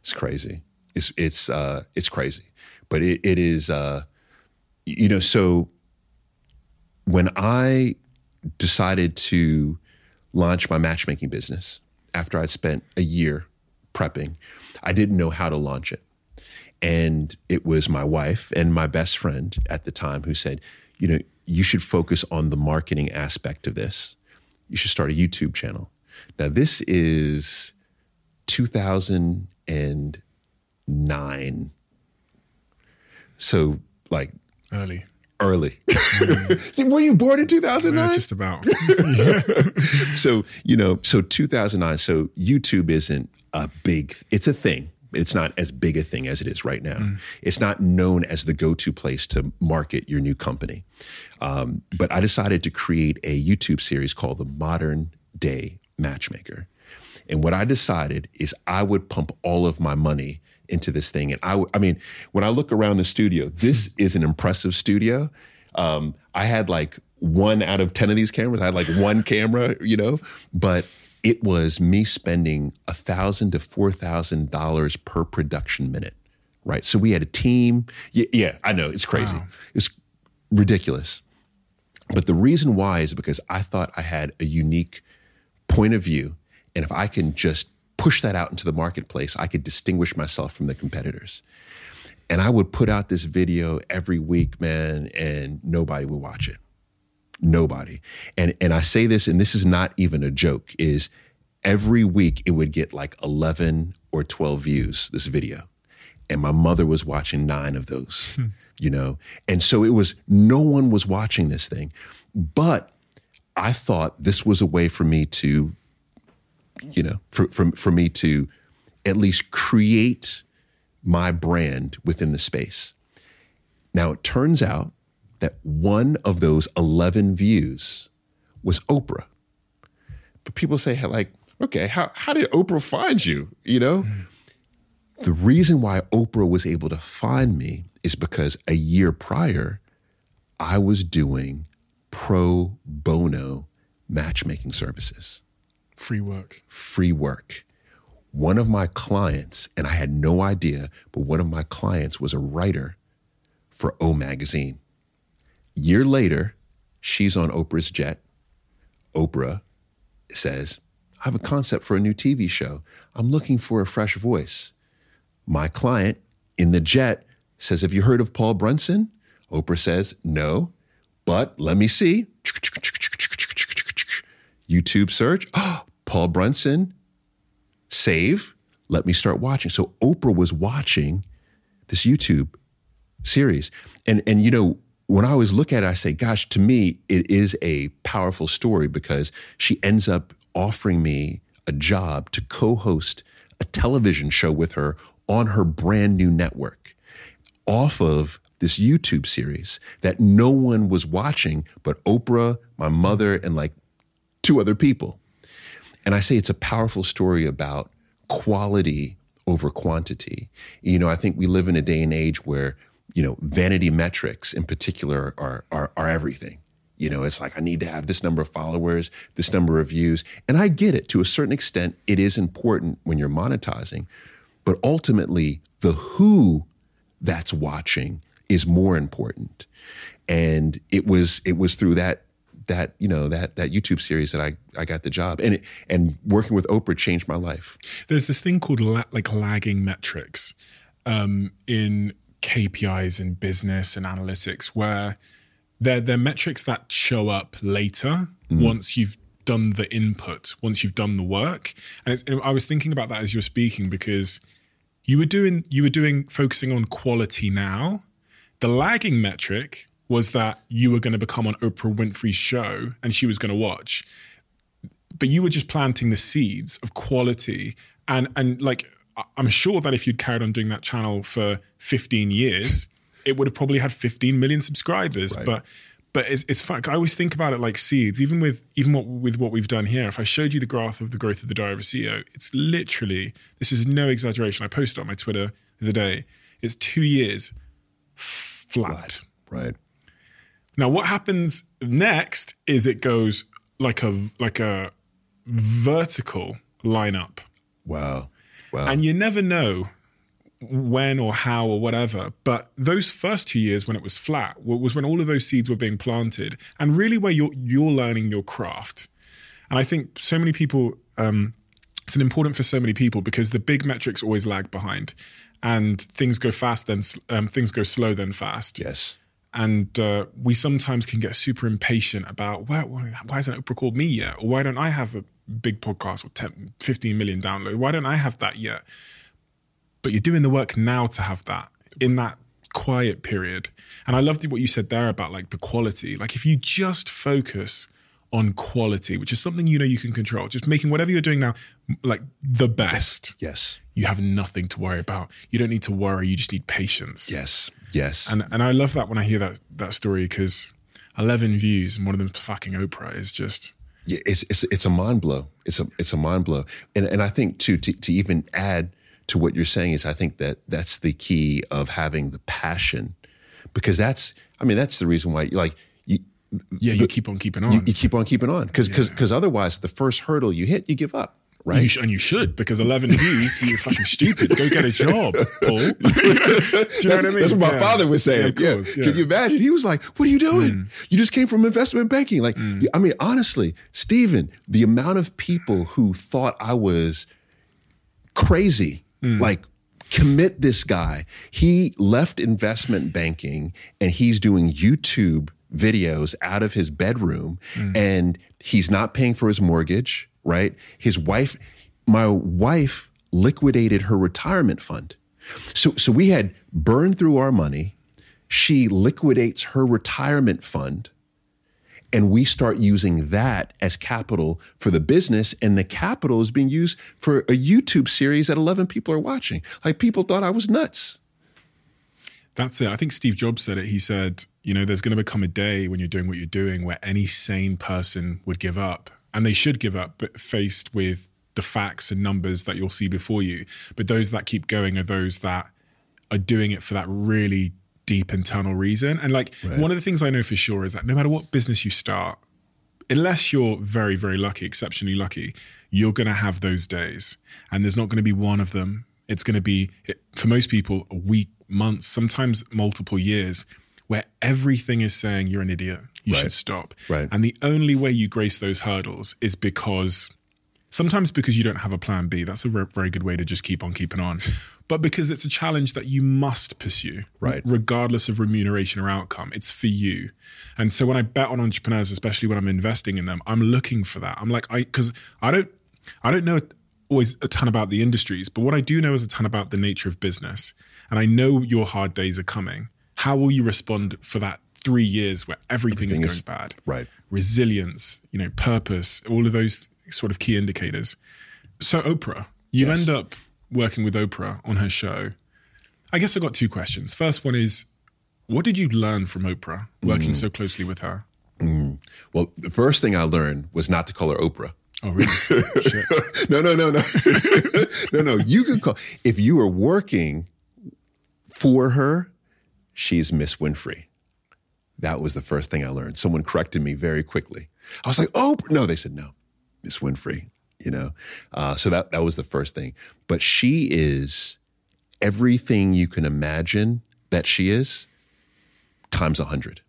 It's crazy. It's it's uh, it's crazy, but it, it is uh, you know. So when I decided to launch my matchmaking business after I'd spent a year prepping, I didn't know how to launch it, and it was my wife and my best friend at the time who said, you know, you should focus on the marketing aspect of this. You should start a YouTube channel. Now this is 2009. So, like, Early. early. <laughs> <laughs> Were you born in 2009? Yeah, just about. <laughs> so, you know, so 2009. So, YouTube isn't a big, it's a thing. It's not as big a thing as it is right now. It's not known as the go to place to market your new company. Um, but I decided to create a YouTube series called The Modern Day Matchmaker. And what I decided is I would pump all of my money into this thing. And I, w- I mean, when I look around the studio, this <laughs> is an impressive studio. Um, I had like one out of 10 of these cameras. I had like one camera, you know, but it was me spending a thousand to four thousand dollars per production minute. Right. So we had a team. Yeah, yeah I know it's crazy. Wow. It's ridiculous. But the reason why is because I thought I had a unique point of view. And if I can just push that out into the marketplace, I could distinguish myself from the competitors. And I would put out this video every week, man, and nobody would watch it. Nobody. And and I say this, and this is not even a joke, is every week it would get like 11 or 12 views, this video. And my mother was watching nine of those, hmm. you know? And so it was, no one was watching this thing. But I thought this was a way for me to, you know, for, for, for me to at least create my brand within the space. Now, it turns out that one of those 11 views was Oprah. But people say, like, okay, how, how did Oprah find you? You know? Hmm. The reason why Oprah was able to find me is because a year prior, I was doing pro bono matchmaking services Free work. free work. One of my clients, and I had no idea, but one of my clients was a writer for O Magazine. Year later, she's on Oprah's jet. Oprah says, I have a concept for a new TV show. I'm looking for a fresh voice. My client in the jet says, Have you heard of Paul Brunson? Oprah says, No, but let me see. <gasps> YouTube search, <gasps> oh, Paul Brunson, save, let me start watching. So Oprah was watching this YouTube series. And and you know, when I always look at it, I say, gosh, to me, it is a powerful story because she ends up offering me a job to co-host a television show with her on her brand new network off of this YouTube series that no one was watching but Oprah, my mother, and like two other people. And I say it's a powerful story about quality over quantity. You know, I think we live in a day and age where, you know, vanity metrics in particular are are, are everything. You know, it's like I need to have this number of followers, this number of views. And I get it to a certain extent, it is important when you're monetizing. But ultimately, the who that's watching is more important. And it was it was through that that you know that that YouTube series that I I got the job and it, and working with Oprah changed my life. There's this thing called la- like lagging metrics um, in KPIs in business and analytics, where they're they're metrics that show up later once you've done the input, once you've done the work. And it's, I was thinking about that as you were speaking because you were doing you were doing focusing on quality now. The lagging metric was that you were going to become on Oprah Winfrey's show and she was going to watch. But you were just planting the seeds of quality and and like i'm sure that if you'd carried on doing that channel for 15 years it would have probably had 15 million subscribers. But but it's, it's fun. I always think about it like seeds. Even with even what with what we've done here if i showed you the graph of the growth of the diary of a ceo it's literally this is no exaggeration. I posted on my twitter the other day it's two years flat. Right. Now, what happens next is it goes like a like a vertical lineup, Wow. Wow. and you never know when or how or whatever. But those first two years when it was flat was when all of those seeds were being planted, and really where you're you're learning your craft. And I think so many people, um, it's an important for so many people because the big metrics always lag behind, and things go fast, then um, things go slow, then fast yes. And uh, we sometimes can get super impatient about why, why, hasn't Oprah called me yet? Or why don't I have a big podcast with 10, 15 million downloads? Why don't I have that yet? But you're doing the work now to have that in that quiet period. And I loved what you said there about like the quality. Like if you just focus on quality, which is something you know you can control, just making whatever you're doing now like the best, Yes. you have nothing to worry about. You don't need to worry. You just need patience. Yes. Yes. And and I love that when I hear that that story because eleven views and one of them fucking Oprah is just Yeah, it's it's it's a mind blow. It's a it's a mind blow, and and I think too to to even add to what you're saying is I think that that's the key of having the passion, because that's I mean, that's the reason why, like, you, Yeah, you keep on keeping on. you, you keep on keeping on because because otherwise, the first hurdle you hit, you give up, right? You sh- and you should because 11 views, you're fucking stupid. Go get a job, Paul. <laughs> Do you know what I mean? That's what my Yeah. father was saying. Yeah, of course, yeah. Can you imagine? He was like, "What are you doing? Mm. You just came from investment banking." Like, mm. I mean, honestly, Steven, the amount of people who thought I was crazy, mm. like commit this guy. He left investment banking and he's doing YouTube videos out of his bedroom and he's not paying for his mortgage, right? His wife, my wife liquidated her retirement fund. So so we had burned through our money. She liquidates her retirement fund and we start using that as capital for the business and the capital is being used for a YouTube series that 11 people are watching. Like people thought I was nuts. That's it. I think Steve Jobs said it. He said, you know, there's going to become a day when you're doing what you're doing where any sane person would give up. And they should give up, but faced with the facts and numbers that you'll see before you. But those that keep going are those that are doing it for that really deep internal reason. And like one of the things I know for sure is that no matter what business you start, unless you're very, very lucky, exceptionally lucky, you're going to have those days. And there's not going to be one of them. It's going to be, for most people, a week, months, sometimes multiple years, where everything is saying you're an idiot. You should stop. Right. And the only way you grace those hurdles is because sometimes because you don't have a plan B. That's a ver- very good way to just keep on keeping on. <laughs> But because it's a challenge that you must pursue, Right. regardless of remuneration or outcome. It's for you. And so when I bet on entrepreneurs, especially when I'm investing in them, I'm looking for that. I'm like, I because I don't I don't know always a ton about the industries, but what I do know is a ton about the nature of business. And I know your hard days are coming. How will you respond for that three years where everything, Everything is is- going bad? Right. Resilience, you know, purpose, all of those sort of key indicators. So Oprah, you Yes. end up working with Oprah on her show. I guess I got two questions. First one is, what did you learn from Oprah working mm. so closely with her? Mm. Well, the first thing I learned was not to call her Oprah. Oh, really? <laughs> Shit. No, no, no, no. <laughs> no, no. You can call if you are working for her, she's Miss Winfrey. That was the first thing I learned. Someone corrected me very quickly. I was like, oh no, they said no, Miss Winfrey, you know. Uh, so that that was the first thing. But she is everything you can imagine that she is, times a hundred.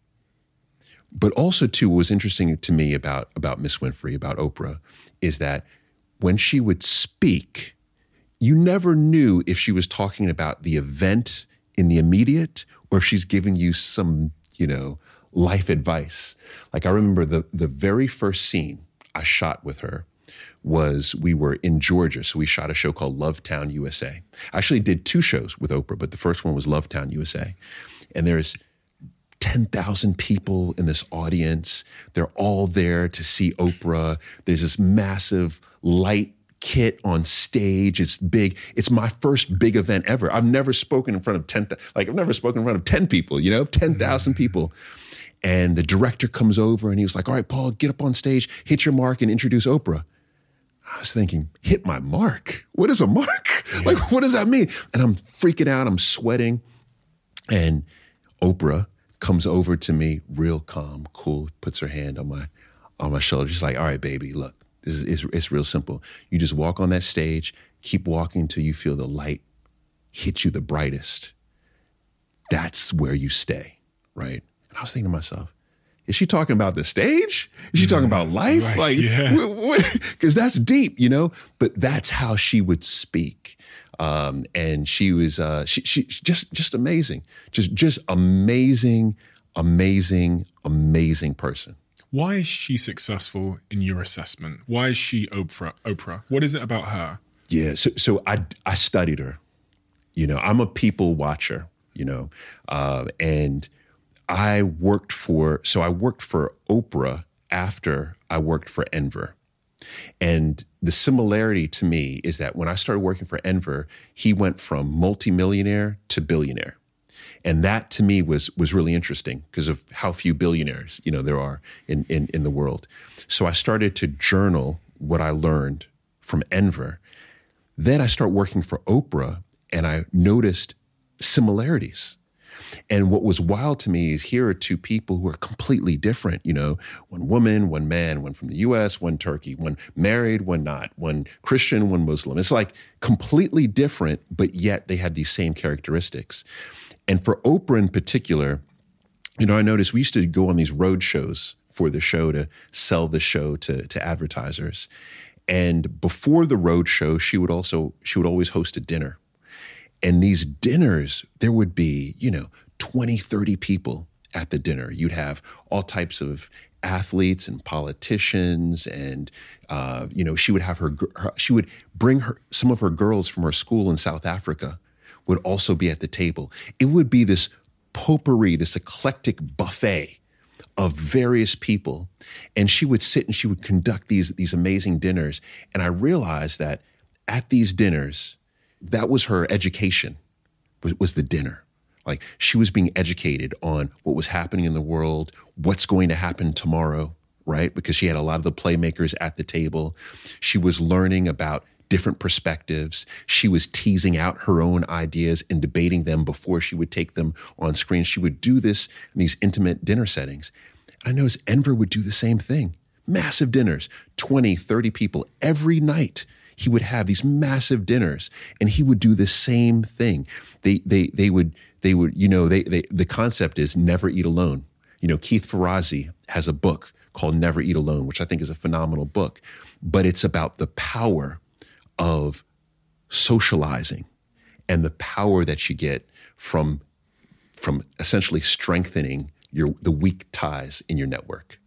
But also, too, what was interesting to me about about Miss Winfrey, about Oprah, is that when she would speak, you never knew if she was talking about the event in the immediate or if she's giving you some, you know, life advice. Like I remember the the very first scene I shot with her was we were in Georgia. So we shot a show called Lovetown USA. I actually did two shows with Oprah, but the first one was Lovetown USA. And there's 10,000 people in this audience. They're all there to see Oprah. There's this massive light kit on stage. It's big. It's my first big event ever. I've never spoken in front of 10, like I've never spoken in front of 10 people, you know, 10,000 mm. people. And the director comes over and he was like, all right, Paul, get up on stage, hit your mark and introduce Oprah. I was thinking, hit my mark? What is a mark? Like, what does that mean? And I'm freaking out. I'm sweating. And Oprah comes over to me, real calm, cool, puts her hand on my on my shoulder. She's like, "All right, baby, look, this is it's, it's real simple. You just walk on that stage, keep walking until you feel the light hit you the brightest. That's where you stay, right?" And I was thinking to myself, is she talking about the stage? Is she talking about life? Right, like, yeah. because <laughs> that's deep, you know. But that's how she would speak, um, and she was uh, she she just just amazing, just just amazing, amazing, amazing person. Why is she successful in your assessment? Why is she Oprah? Oprah. What is it about her? Yeah, so so I I studied her. You know, I'm a people watcher. You know, uh, and I worked for so I worked for Oprah after I worked for Enver. And the similarity to me is that when I started working for Enver, he went from multimillionaire to billionaire. And that to me was was really interesting because of how few billionaires, you know, there are in, in, in the world. So I started to journal what I learned from Enver. Then I start working for Oprah and I noticed similarities. And what was wild to me is here are two people who are completely different. You know, one woman, one man, one from the US, one Turkey, one married, one not, one Christian, one Muslim. It's like completely different, but yet they had these same characteristics. And for Oprah in particular, you know, I noticed we used to go on these road shows for the show to sell the show to, to advertisers. And before the road show, she would also she would always host a dinner. And these dinners, there would be, you know, 20, 30 people at the dinner. You'd have all types of athletes and politicians and uh, you know she would have her, her she would bring her some of her girls from her school in south africa would also be at the table. It would be this potpourri this eclectic buffet of various people. And she would sit and she would conduct these these amazing dinners. And i realized that at these dinners that was her education was, was the dinner. Like she was being educated on what was happening in the world what's going to happen tomorrow right? Because she had a lot of the playmakers at the table. She was learning about different perspectives she was teasing out her own ideas and debating them before she would take them on screen she would do this in these intimate dinner settings I noticed Enver would do the same thing. Massive dinners, 20, 30 people every night. He would have these massive dinners and he would do the same thing. They, they, they would, they would, you know, they, they, the concept is never eat alone. You know, Keith Ferrazzi has a book called Never Eat Alone, which I think is a phenomenal book, but it's about the power of socializing and the power that you get from, from essentially strengthening your the weak ties in your network.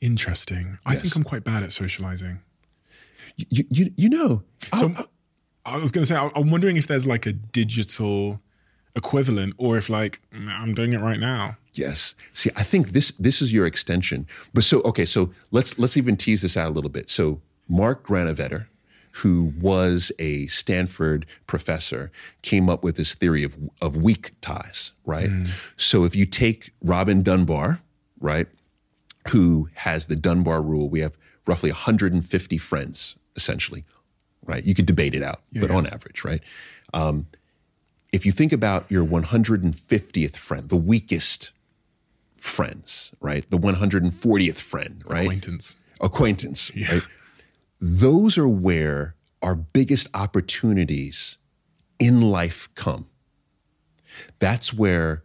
Interesting. I Yes. think I'm quite bad at socializing. You you, you know. So I'll- I was going to say, I- I'm wondering if there's like a digital equivalent or if like I'm doing it right now. Yes. See, I think this this is your extension. But so okay, so let's let's even tease this out a little bit. So Mark Granovetter, who was a Stanford professor, came up with this theory of of weak ties, right? So if you take Robin Dunbar, right, who has the Dunbar rule, we have roughly 150 friends essentially, right? You could debate it out, but on average, right? Um, if you think about your 150th friend, the weakest friends, right? The 140th friend, right? Acquaintance. Acquaintance, right? Those are where our biggest opportunities in life come. That's where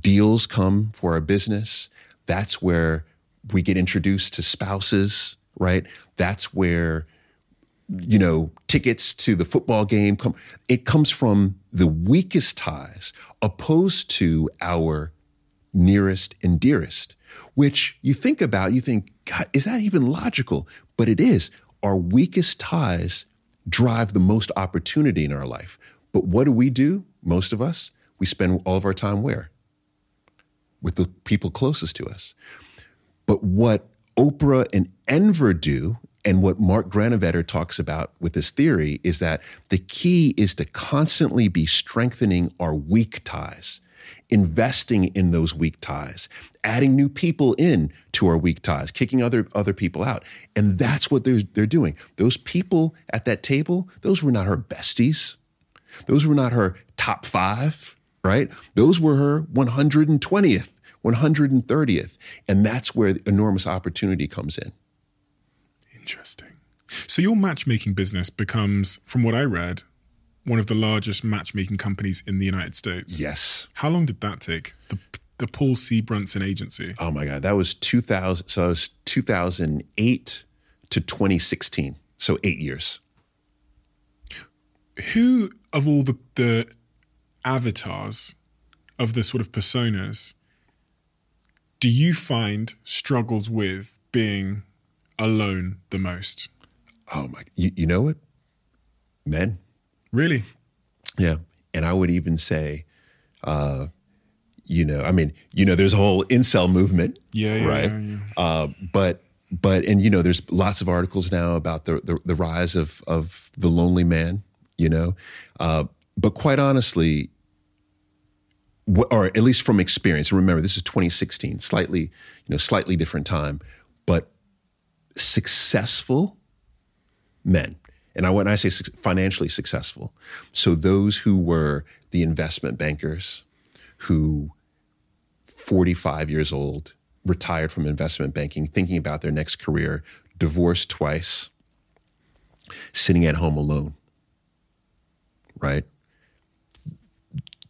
deals come for our business. That's where we get introduced to spouses, right? That's where you know, tickets to the football game come it comes from the weakest ties opposed to our nearest and dearest, which you think about, you think, God, is that even logical? But it is. Our weakest ties drive the most opportunity in our life. But what do we do? Most of us, we spend all of our time where? With the people closest to us. But what Oprah and Enver do, and what Mark Granovetter talks about with this theory, is that the key is to constantly be strengthening our weak ties, investing in those weak ties, adding new people in to our weak ties, kicking other other people out, and that's what they're they're doing. Those people at that table, those were not her besties. Those were not her top five, right? Those were her 120th, 130th. And that's where enormous opportunity comes in. Interesting. So your matchmaking business becomes, from what I read, one of the largest matchmaking companies in the United States. Yes. How long did that take? The the Paul C. Brunson Agency. Oh my God. That was 2000. So it was 2008 to 2016. So eight years. Who of all the the avatars of the sort of personas do you find struggles with being alone the most? Oh my. You, you know what? Men. Really? Yeah. And I would even say, uh, you know, I mean, you know, there's a whole incel movement. Yeah, yeah, right. yeah, yeah. Uh, but but and you know, there's lots of articles now about the the, the rise of of the lonely man. You know, uh, but quite honestly, wh- or at least from experience. Remember, this is 2016, slightly you know, slightly different time, but successful men. And I, when I say suc- financially successful, so those who were the investment bankers, who 45 years old, retired from investment banking, thinking about their next career, divorced twice, sitting at home alone. Right?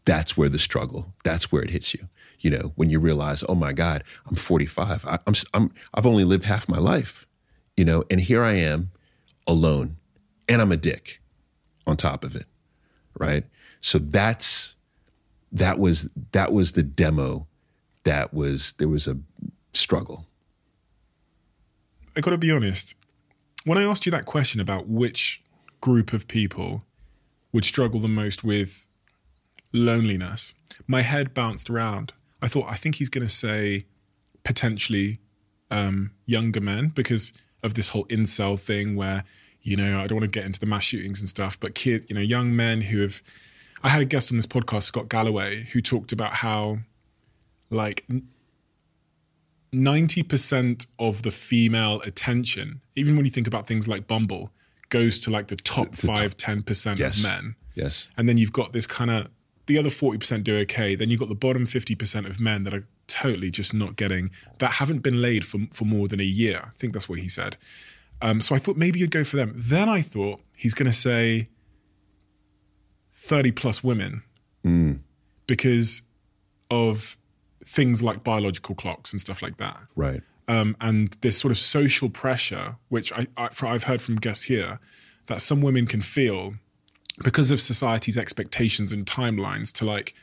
That's where the struggle, that's where it hits you. You know, when you realize, oh my God, I'm 45. I, I'm, I'm, I've only lived half my life, you know, and here I am alone and I'm a dick on top of it. Right. So that's, that was, that was the demo that was, there was a struggle. I got to be honest. When I asked you that question about which group of people would struggle the most with loneliness, my head bounced around. I thought, I think he's going to say potentially um, younger men because of this whole incel thing where, you know, I don't want to get into the mass shootings and stuff, but kid, you know, young men who have. I had a guest on this podcast, Scott Galloway, who talked about how, like, 90% of the female attention, even when you think about things like Bumble, goes to like the top The- the top- five, ten 10% Yes. of men. Yes. And then you've got this kind of, the other 40% do okay. Then you've got the bottom 50% of men that are totally just not getting, that haven't been laid for, for more than a year. I think that's what he said. Um, so I thought maybe you'd go for them. Then I thought he's going to say 30 plus women because of things like biological clocks and stuff like that Right. um, and this sort of social pressure, which I, I, I've heard from guests here, that some women can feel because of society's expectations and timelines to like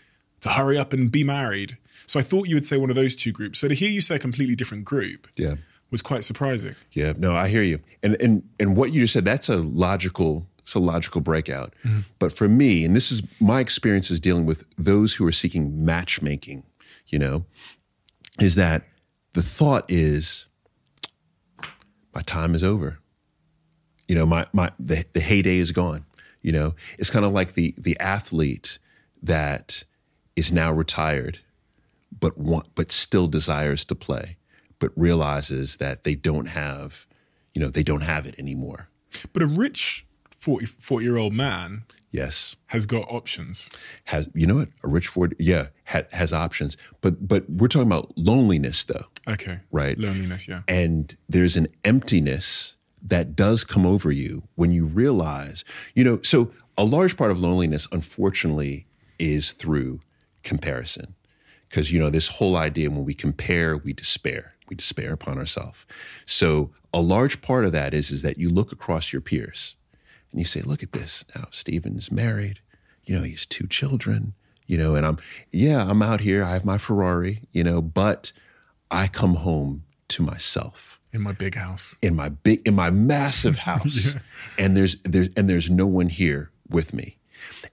to hurry up and be married. So I thought you would say one of those two groups. So to hear you say a completely different group Yeah. Was quite surprising. Yeah, no, I hear you. And and and what you just said, that's a logical, it's a logical breakout. Mm-hmm. But for me, and this is my experience is dealing with those who are seeking matchmaking, you know, is that the thought is my time is over. You know, my my the, the heyday is gone. You know, it's kind of like the the athlete that is now retired but want, but still desires to play, but realizes that they don't have, you know, they don't have it anymore. But a rich 40, 40 year old man Yes, has got options. has you know what a rich Ford? Yeah, ha, has options, but but we're talking about loneliness though, Okay. Right. Loneliness, yeah. and there's an emptiness that does come over you when you realize, you know, so a large part of loneliness, unfortunately, is through comparison. Because, you know, this whole idea when we compare, we despair. We despair upon ourselves. So a large part of that is, is that you look across your peers and you say, look at this. Now, Stephen's married, you know, he has two children, you know, and I'm, yeah, I'm out here. I have my Ferrari, you know, but I come home to myself In my big house. in my big in my massive <laughs> house and there's there's and there's no one here with me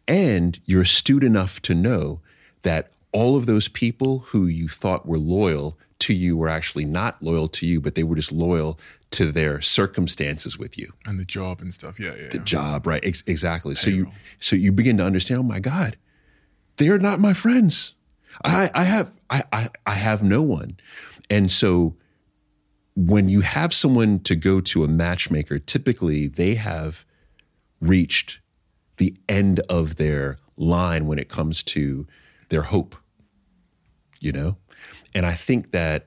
and you're astute enough to know that all of those people who you thought were loyal to you were actually not loyal to you but they were just loyal to their circumstances with you. And the job and stuff. Yeah, yeah. the job right Ex- exactly. So you so you begin to understand oh my god they're not my friends. I i have i i, I have no one. And so when you have someone to go to a matchmaker typically they have reached the end of their line when it comes to their hope you know and i think that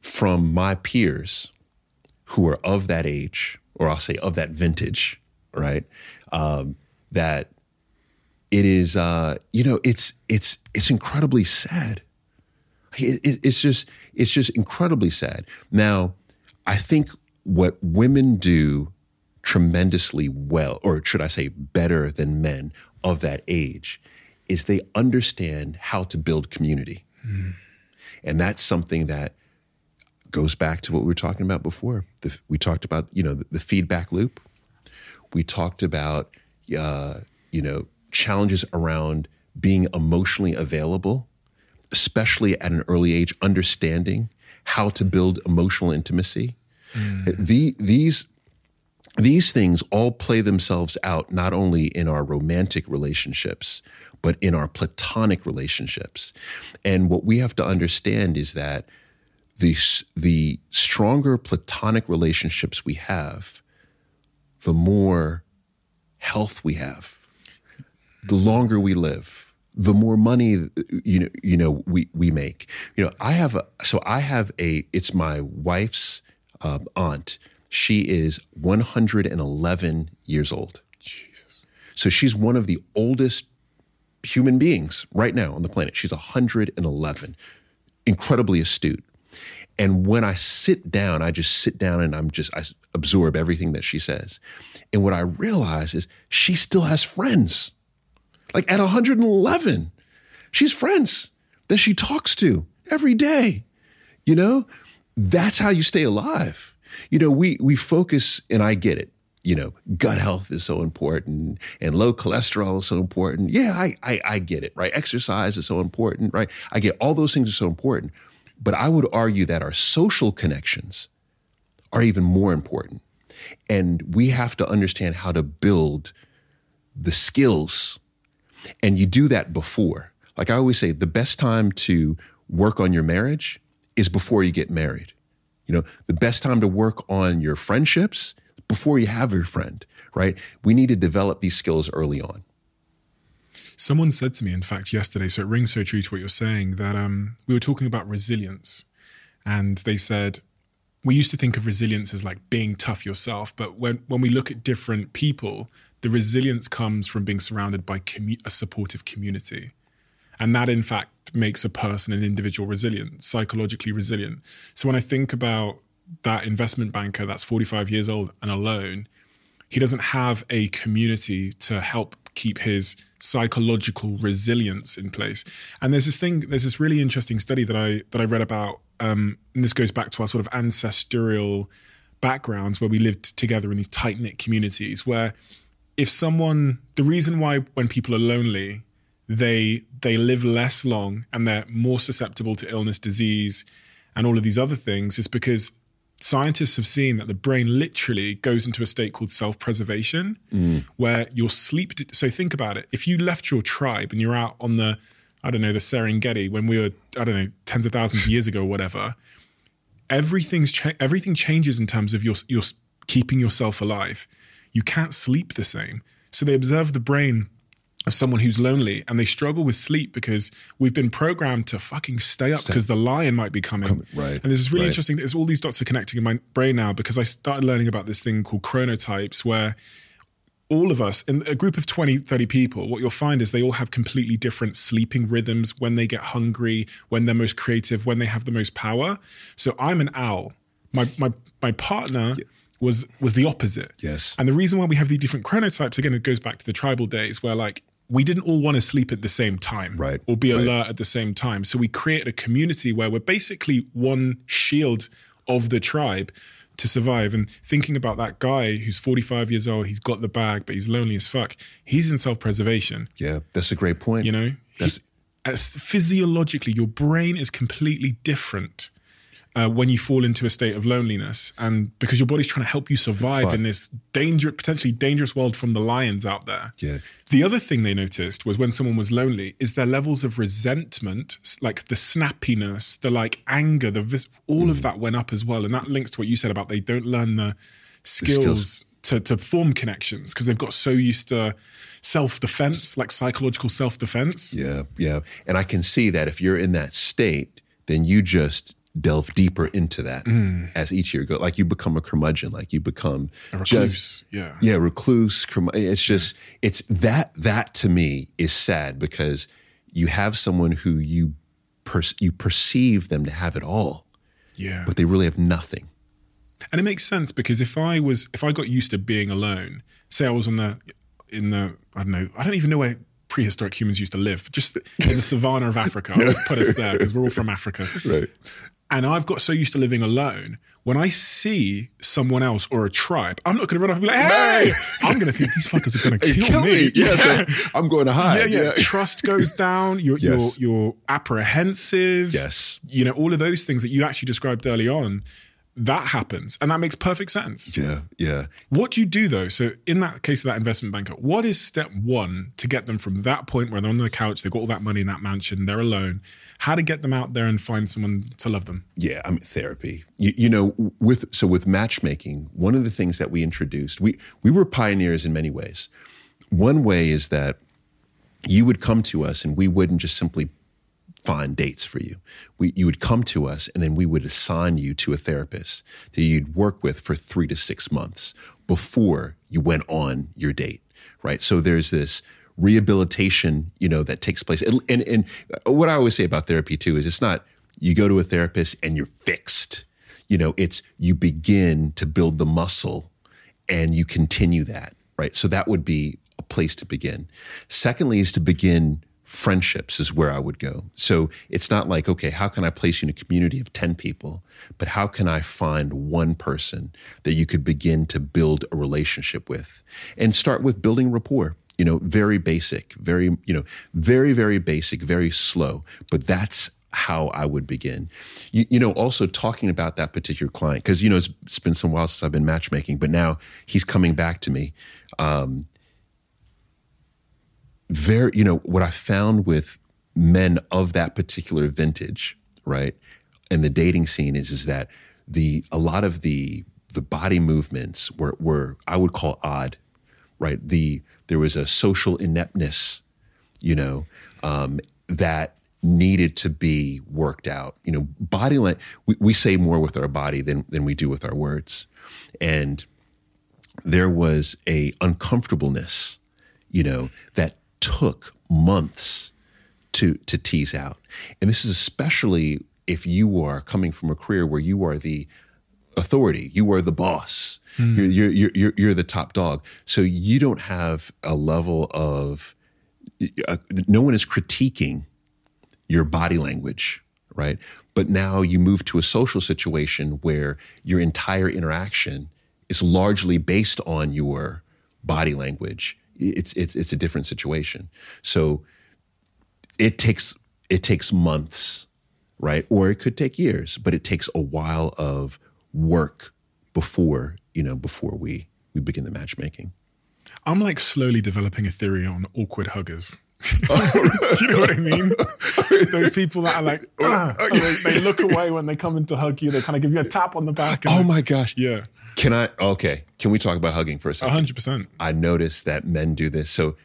from my peers who are of that age, or I'll say of that vintage, right? Um, that it is, uh, you know, it's it's it's incredibly sad. It- it- it's just it's just incredibly sad. Now, I think what women do tremendously well, or should I say, better than men of that age, is they understand how to build community, and that's something that goes back to what we were talking about before. The, we talked about you know the, the feedback loop. We talked about uh, you know challenges around being emotionally available, especially at an early age, understanding how to build emotional intimacy. The, these these things all play themselves out not only in our romantic relationships, but in our platonic relationships. And what we have to understand is that the, the stronger platonic relationships we have, the more health we have, the longer we live, the more money you know you know we we make. You know, I have a so I have a it's my wife's uh, aunt. She is 111 years old. Jesus. So she's one of the oldest human beings right now on the planet. She's 111, incredibly astute. And when I sit down, I just sit down and I'm just, I absorb everything that she says. And what I realize is she still has friends. Like at 111, she's friends that she talks to every day. You know, that's how you stay alive. You know, we we focus, and I get it. You know, gut health is so important, and low cholesterol is so important. Yeah, I I, I get it. Right, exercise is so important. Right, I get all those things are so important. But I would argue that our social connections are even more important, and we have to understand how to build the skills, and you do that before. Like I always say, the best time to work on your marriage is before you get married. You know, the best time to work on your friendships before you have your friend, right? We need to develop these skills early on. Someone said to me, in fact, yesterday, so it rings so true to what you're saying, that um, we were talking about resilience. And they said, we used to think of resilience as like being tough yourself. But when, when we look at different people, the resilience comes from being surrounded by commu- a supportive community. And that, in fact, makes a person, an individual resilient, psychologically resilient. So when I think about that investment banker that's 45 years old and alone, he doesn't have a community to help keep his psychological resilience in place. And there's this thing, there's this really interesting study that I that I read about, um, and this goes back to our sort of ancestral backgrounds where we lived together in these tight knit communities. Where if someone, the reason why when people are lonely, they they live less long and they're more susceptible to illness, disease, and all of these other things is because scientists have seen that the brain literally goes into a state called self-preservation mm. where your sleep so think about it. If you left your tribe and you're out on the i don't know the serengeti when we were i don't know tens of thousands of years ago or whatever everything's cha- everything changes in terms of your your keeping yourself alive. You can't sleep the same. So they observe the brain of someone who's lonely and they struggle with sleep because we've been programmed to fucking stay up because the lion might be coming. right, And this is really right. interesting. There's all these dots are connecting in my brain now because I started learning about this thing called chronotypes where all of us in a group of 20 30 people what you'll find is they all have completely different sleeping rhythms when they get hungry when they're most creative when they have the most power so i'm an owl my my my partner was was the opposite Yes. and the reason why we have the different chronotypes again it goes back to the tribal days where like we didn't all want to sleep at the same time Right, or be right. alert at the same time so we created a community where we're basically one shield of the tribe to survive and thinking about that guy who's 45 years old he's got the bag but he's lonely as fuck he's in self-preservation Yeah, that's a great point. you know That's- He- as physiologically your brain is completely different uh, when you fall into a state of loneliness and because your body's trying to help you survive But- in this danger potentially dangerous world from the lions out there Yeah. the other thing they noticed was when someone was lonely is their levels of resentment, like the snappiness, the like anger, the vis- all Mm. of that went up as well, and that links to what you said about they don't learn the skills, skills. to to form connections because they've got so used to self defense, like psychological self defense. Yeah, yeah. And I can see that if you're in that state, then you just delve deeper into that Mm. as each year goes. Like you become a curmudgeon, like you become A just- recluse, yeah. yeah, recluse. It's just it's that that to me is sad because you have someone who you per, you perceive them to have it all, yeah. but they really have nothing. And it makes sense because if I was if I got used to being alone, say I was on the in the I don't know, I don't even know where prehistoric humans used to live, just in the <laughs> savannah of Africa. I'll just put us there because we're all from Africa. Right. And I've got so used to living alone. When I see someone else or a tribe, I'm not going to run up and be like, "Hey!" I'm going to think these fuckers are going <laughs> to kill, me. Yeah, so <laughs> I'm going to hide. yeah, yeah. Trust goes <laughs> down. You're, Yes. you're, you're apprehensive. Yes. You know, all of those things that you actually described early on, that happens. And that makes perfect sense. yeah, yeah. What do you do though? So, in that case of that investment banker, what is step one to get them from that point where they're on the couch, they've got all that money in that mansion, they're alone? How to get them out there and find someone to love them? Yeah, I mean therapy. You, you know, with so with matchmaking, one of the things that we introduced, we we were pioneers in many ways. One way is that you would come to us and we wouldn't just simply find dates for you. We, you would come to us and then we would assign you to a therapist that you'd work with for three to six months before you went on your date, right? So there's this rehabilitation, you know, that takes place. And, and, and what I always say about therapy too is it's not you go to a therapist and you're fixed. You know, it's you begin to build the muscle and you continue that, right? So that would be a place to begin. Secondly, is to begin friendships is where I would go. So it's not like, okay, how can I place you in a community of 10 people, but how can I find one person that you could begin to build a relationship with and start with building rapport? You know, very basic, very, you know, very, very basic, very slow, but that's how I would begin. You, you know, also talking about that particular client, because, you know, it's, it's been some while since I've been matchmaking, but now he's coming back to me. Um, very, you know, what I found with men of that particular vintage, right, and the dating scene is is that the a lot of the the body movements were were I would call odd, right? The there was a social ineptness, you know, um, that needed to be worked out. You know, body language. We, we say more with our body than than we do with our words, and there was a uncomfortableness, you know, that took months to to tease out. And this is especially if you are coming from a career where you are the authority, you are the boss, mm. you're, you're, you're, you're, the top dog. So you don't have a level of, uh, no one is critiquing your body language, right? But now you move to a social situation where your entire interaction is largely based on your body language it's it's it's a different situation. So it takes it takes months, right? Or it could take years, but it takes a while of work before, you know, before we we begin the matchmaking. I'm like slowly developing a theory on awkward huggers. <laughs> <laughs> Do you know what I mean? Those people that are like, <laughs> ah, they, they, look away when they come in to hug you. They kind of give you a tap on the back. oh my gosh! Yeah. Can I? Okay. Can we talk about hugging for a second? hundred percent. I noticed that men do this. So,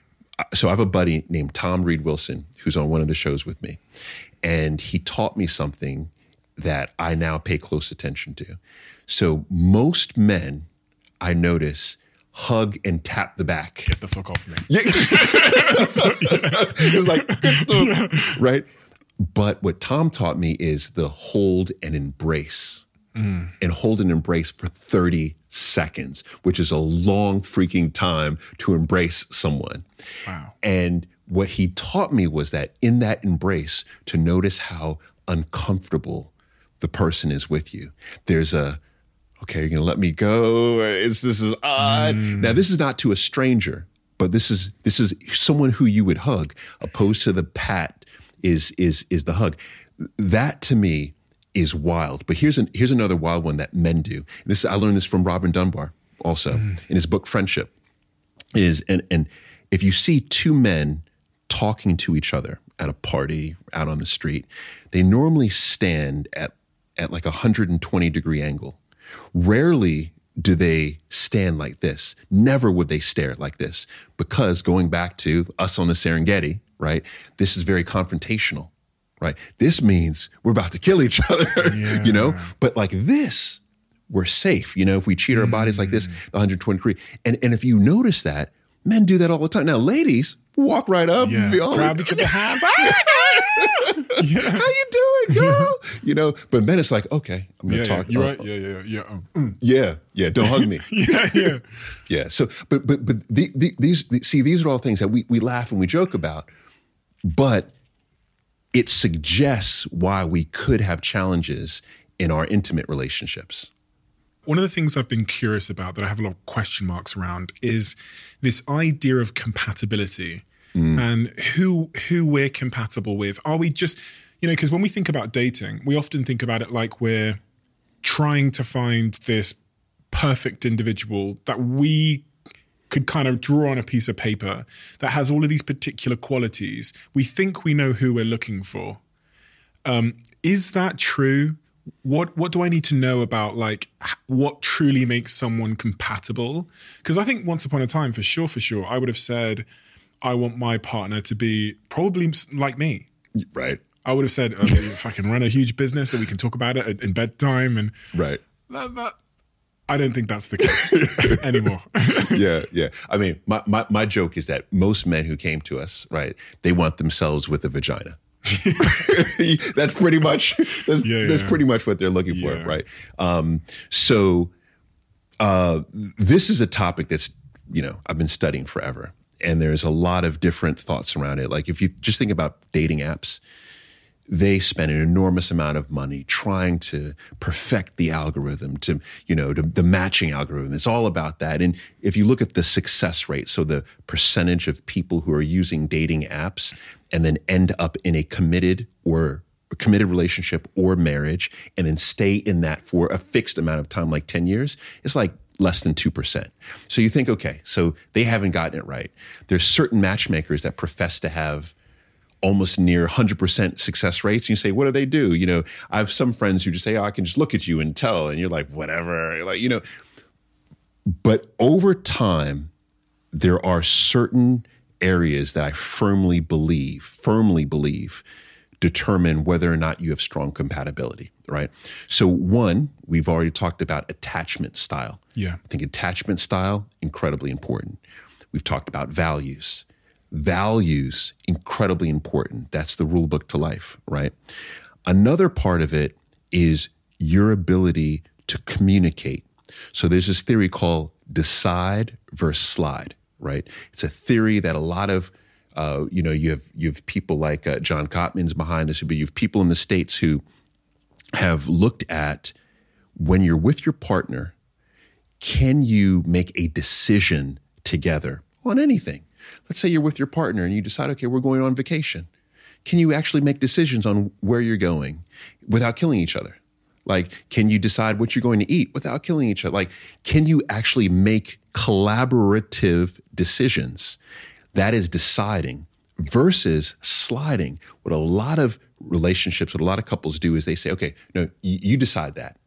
so I have a buddy named Tom Read Wilson who's on one of the shows with me, and he taught me something that I now pay close attention to. So most men, I notice, hug and tap the back. Get the fuck off me. <laughs> Yeah. it's like, <laughs> right? But what Tom taught me is the hold and embrace mm. and hold an embrace for 30 seconds, which is a long freaking time to embrace someone. Wow. And what he taught me was that in that embrace, to notice how uncomfortable the person is with you. There's a, okay, you're gonna let me go. Is this is odd? Mm. Now, this is not to a stranger, but this is this is someone who you would hug, opposed to the pat is is is the hug. That to me is wild. But here's an, here's another wild one that men do. This I learned this from Robin Dunbar also mm. in his book Friendship. Is and and if you see two men talking to each other at a party out on the street, they normally stand at at like a 120 degree angle. Rarely do they stand like this. Never would they stare like this because going back to us on the Serengeti, right? This is very confrontational right? This means we're about to kill each <laughs> other, yeah. you know? But like this, we're safe. You know, if we cheat our bodies like this, mm. the 120 degree. And, and if you notice that, men do that all the time. Now, ladies walk right up yeah. and be all grab each other <laughs> hand. <laughs> yeah. How you doing, girl? you know, but men it's like, okay, I'm gonna yeah, talk. Yeah, you're uh, right. Yeah, yeah, yeah. Um, mm. Yeah, yeah. Don't hug me. <laughs> yeah, yeah, <laughs> yeah. So, but but but the, the, these the, see these are all things that we we laugh and we joke about, but it suggests why we could have challenges in our intimate relationships. One of the things I've been curious about that I have a lot of question marks around is this idea of compatibility mm. and who who we're compatible with. Are we just, you know, because when we think about dating, we often think about it like we're trying to find this perfect individual that we could kind of draw on a piece of paper that has all of these particular qualities, we think we know who we're looking for. Um, is that true? What what do I need to know about like what truly makes someone compatible? Because I think once upon a time, for sure, for sure, I would have said I want my partner to be probably like me. Right. I would have said, oh, if I can run a huge business so we can talk about it in bedtime. And Right. that, that, I don't think that's the case <laughs> anymore. <laughs> yeah, yeah. I mean, my, my my joke is that most men who came to us, right, they want themselves with a vagina. <laughs> that's pretty much that's, Yeah, that's pretty much what they're looking for, Yeah. right? Um, so uh, this is a topic that's you know I've been studying forever, and there's a lot of different thoughts around it. Like if you just think about dating apps, they spend an enormous amount of money trying to perfect the algorithm to you know to, the matching algorithm it's all about that and if you look at the success rate so the percentage of people who are using dating apps and then end up in a committed or a committed relationship or marriage and then stay in that for a fixed amount of time like 10 years it's like less than 2%. So you think okay, so they haven't gotten it right. There's certain matchmakers that profess to have almost near 100% success rates. And you say, what do they do? You know, I have some friends who just say, oh, I can just look at you and tell. And you're like, whatever. Like, you know, but over time, there are certain areas that I firmly believe, firmly believe, determine whether or not you have strong compatibility, right? So, one, we've already talked about attachment style. Yeah. I think attachment style, incredibly important. We've talked about values. Values, incredibly important. That's the rule book to life, right? Another part of it is your ability to communicate. So there's this theory called decide versus slide, right? It's a theory that a lot of uh, you know, you have you have people like uh, John Gottman's behind this, but you have people in the states who have looked at when you're with your partner, can you make a decision together on anything? Let's say you're with your partner and you decide, okay, we're going on vacation. Can you actually make decisions on where you're going without killing each other? Like, can you decide what you're going to eat without killing each other? Like, can you actually make collaborative decisions? That is deciding versus sliding. What a lot of relationships, what a lot of couples do is they say, okay, no, you, you decide that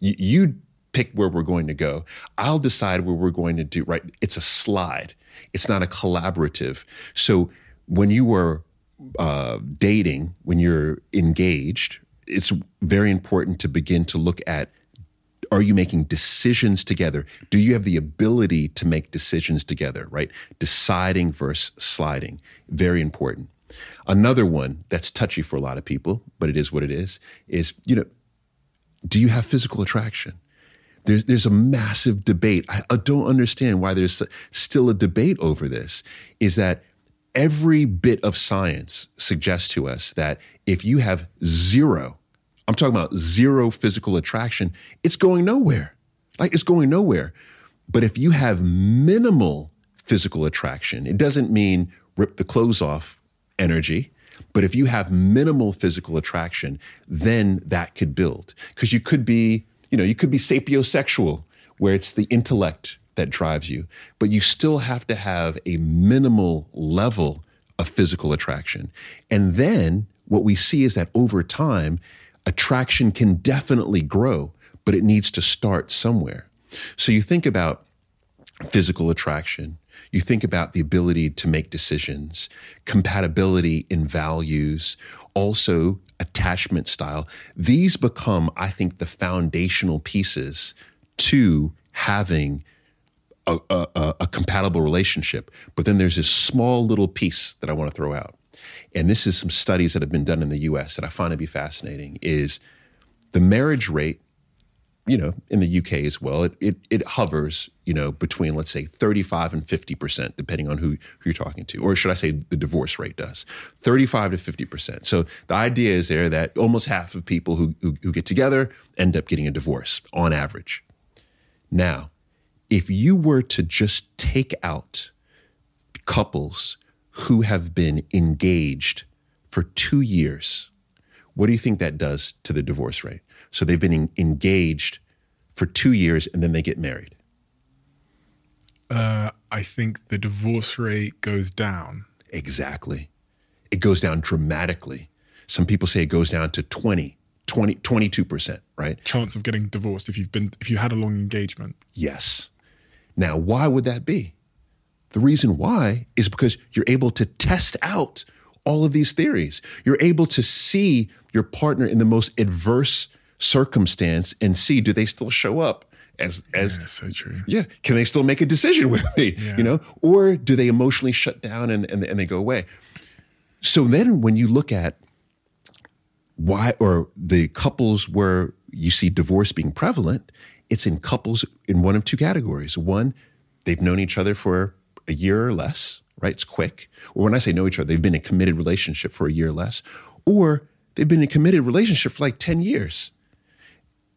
you, you pick where we're going to go. I'll decide where we're going to do. Right? It's a slide. It's not a collaborative. So when you are uh, dating, when you're engaged, it's very important to begin to look at. Are you making decisions together? Do you have the ability to make decisions together, right? Deciding versus sliding. Very important. Another one that's touchy for a lot of people, but it is what it is, is, you know, do you have physical attraction? There's there's a massive debate. I, I don't understand why there's still a debate over this. Is that every bit of science suggests to us that if you have zero, I'm talking about zero physical attraction, it's going nowhere. Like it's going nowhere. But if you have minimal physical attraction, it doesn't mean rip the clothes off energy. But if you have minimal physical attraction, then that could build. Because you could be, you know, you could be sapiosexual, where it's the intellect that drives you, but you still have to have a minimal level of physical attraction. And then what we see is that over time, attraction can definitely grow, but it needs to start somewhere. So you think about physical attraction, you think about the ability to make decisions, compatibility in values, also attachment style. These become, I think, the foundational pieces to having a, a, a- compatible relationship. But then there's this small little piece that I want to throw out. And this is some studies that have been done in the US that I find to be fascinating is the marriage rate you know, in the UK as well, it, it, it hovers, you know, between let's say 35 and 50%, depending on who, who you're talking to. Or should I say the divorce rate does 35 to 50%. So the idea is there that almost half of people who, who, who get together end up getting a divorce on average. Now, if you were to just take out couples who have been engaged for two years, what do you think that does to the divorce rate? So they've been engaged for two years and then they get married. Uh, I think the divorce rate goes down. Exactly. It goes down dramatically. Some people say it goes down to 20, 20 22%, right? Chance of getting divorced if you've been if you had a long engagement. Yes. Now, why would that be? The reason why is because you're able to test out all of these theories. You're able to see your partner in the most adverse circumstance and see do they still show up as as That's so true. yeah can they still make a decision with me Yeah. you know? Or do they emotionally shut down and, and and they go away? So then when you look at why or the couples where you see divorce being prevalent it's in couples in one of two categories. One they've known each other for a year or less right? It's quick. Or when i say know each other they've been in a committed relationship for a year or less. Or they've been in a committed relationship for like 10 years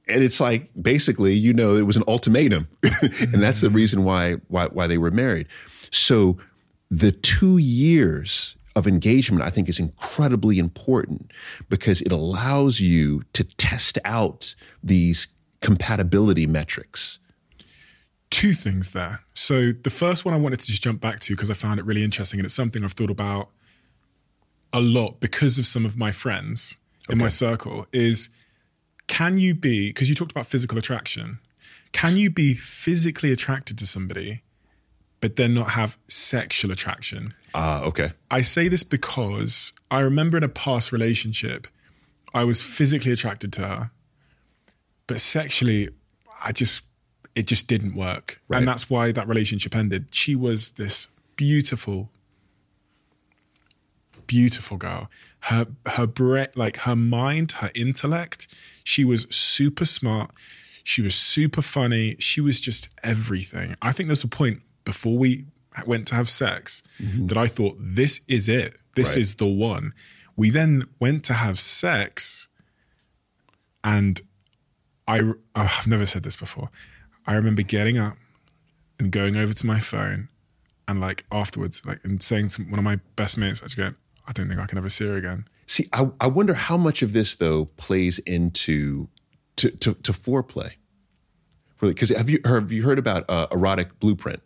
and it's like basically you know it was an ultimatum. <laughs> And that's the mm-hmm. reason why why why they were married. So the 2 years of engagement i think is incredibly important because it allows you to test out these compatibility metrics. Two things there. So the first one I wanted to just jump back to because I found it really interesting and it's something I've thought about a lot because of some of my friends in my circle is can you be because you talked about physical attraction can you be physically attracted to somebody but then not have sexual attraction ah okay I say this because I remember in a past relationship, I was physically attracted to her, but sexually, I just, it just didn't work. Right. And that's why that relationship ended. She was this beautiful, beautiful girl. Her, her bre- like her mind, her intellect, she was super smart. She was super funny. She was just everything. I think there's a point before we went to have sex mm-hmm. that I thought, this is it. This Right. is the one. We then went to have sex, and I, oh, I've never said this before. I remember getting up and going over to my phone and like afterwards, like and saying to one of my best mates, I just go, I don't think I can ever see her again. See i, I wonder how much of this though plays into to to, to foreplay really because have you have you heard about uh, erotic blueprint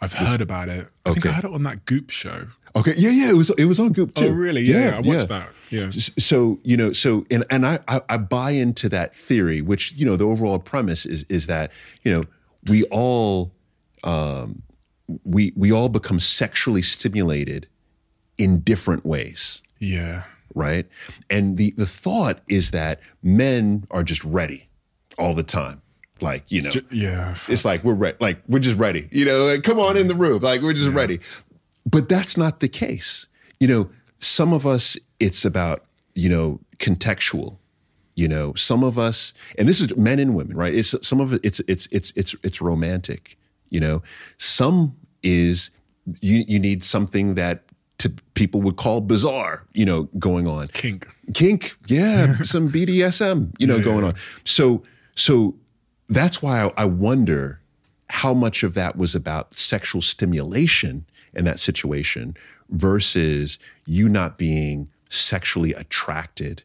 I've heard about it. I think I Okay. heard it on that Goop show. Okay, yeah, yeah, it was it was on Goop too. Oh, really? Yeah, yeah, I watched that. Yeah. So you know, so and and I, I I buy into that theory, which you know the overall premise is is that you know we all um, we we all become sexually stimulated in different ways, Yeah. right? And the the thought is that men are just ready all the time, like you know. J- yeah. It's like we're ready. Like we're just ready. You know, like, come on in the room. Like we're just ready. But that's not the case. You know, some of us, it's about you know contextual. You know, some of us, and this is men and women, right? It's some of it. It's it's it's it's it's romantic. You know, some is you you need something that to people would call bizarre. You know, going on. Kink. kink yeah <laughs> some bdsm you know going on. so so that's why I, I wonder how much of that was about sexual stimulation in that situation versus you not being sexually attracted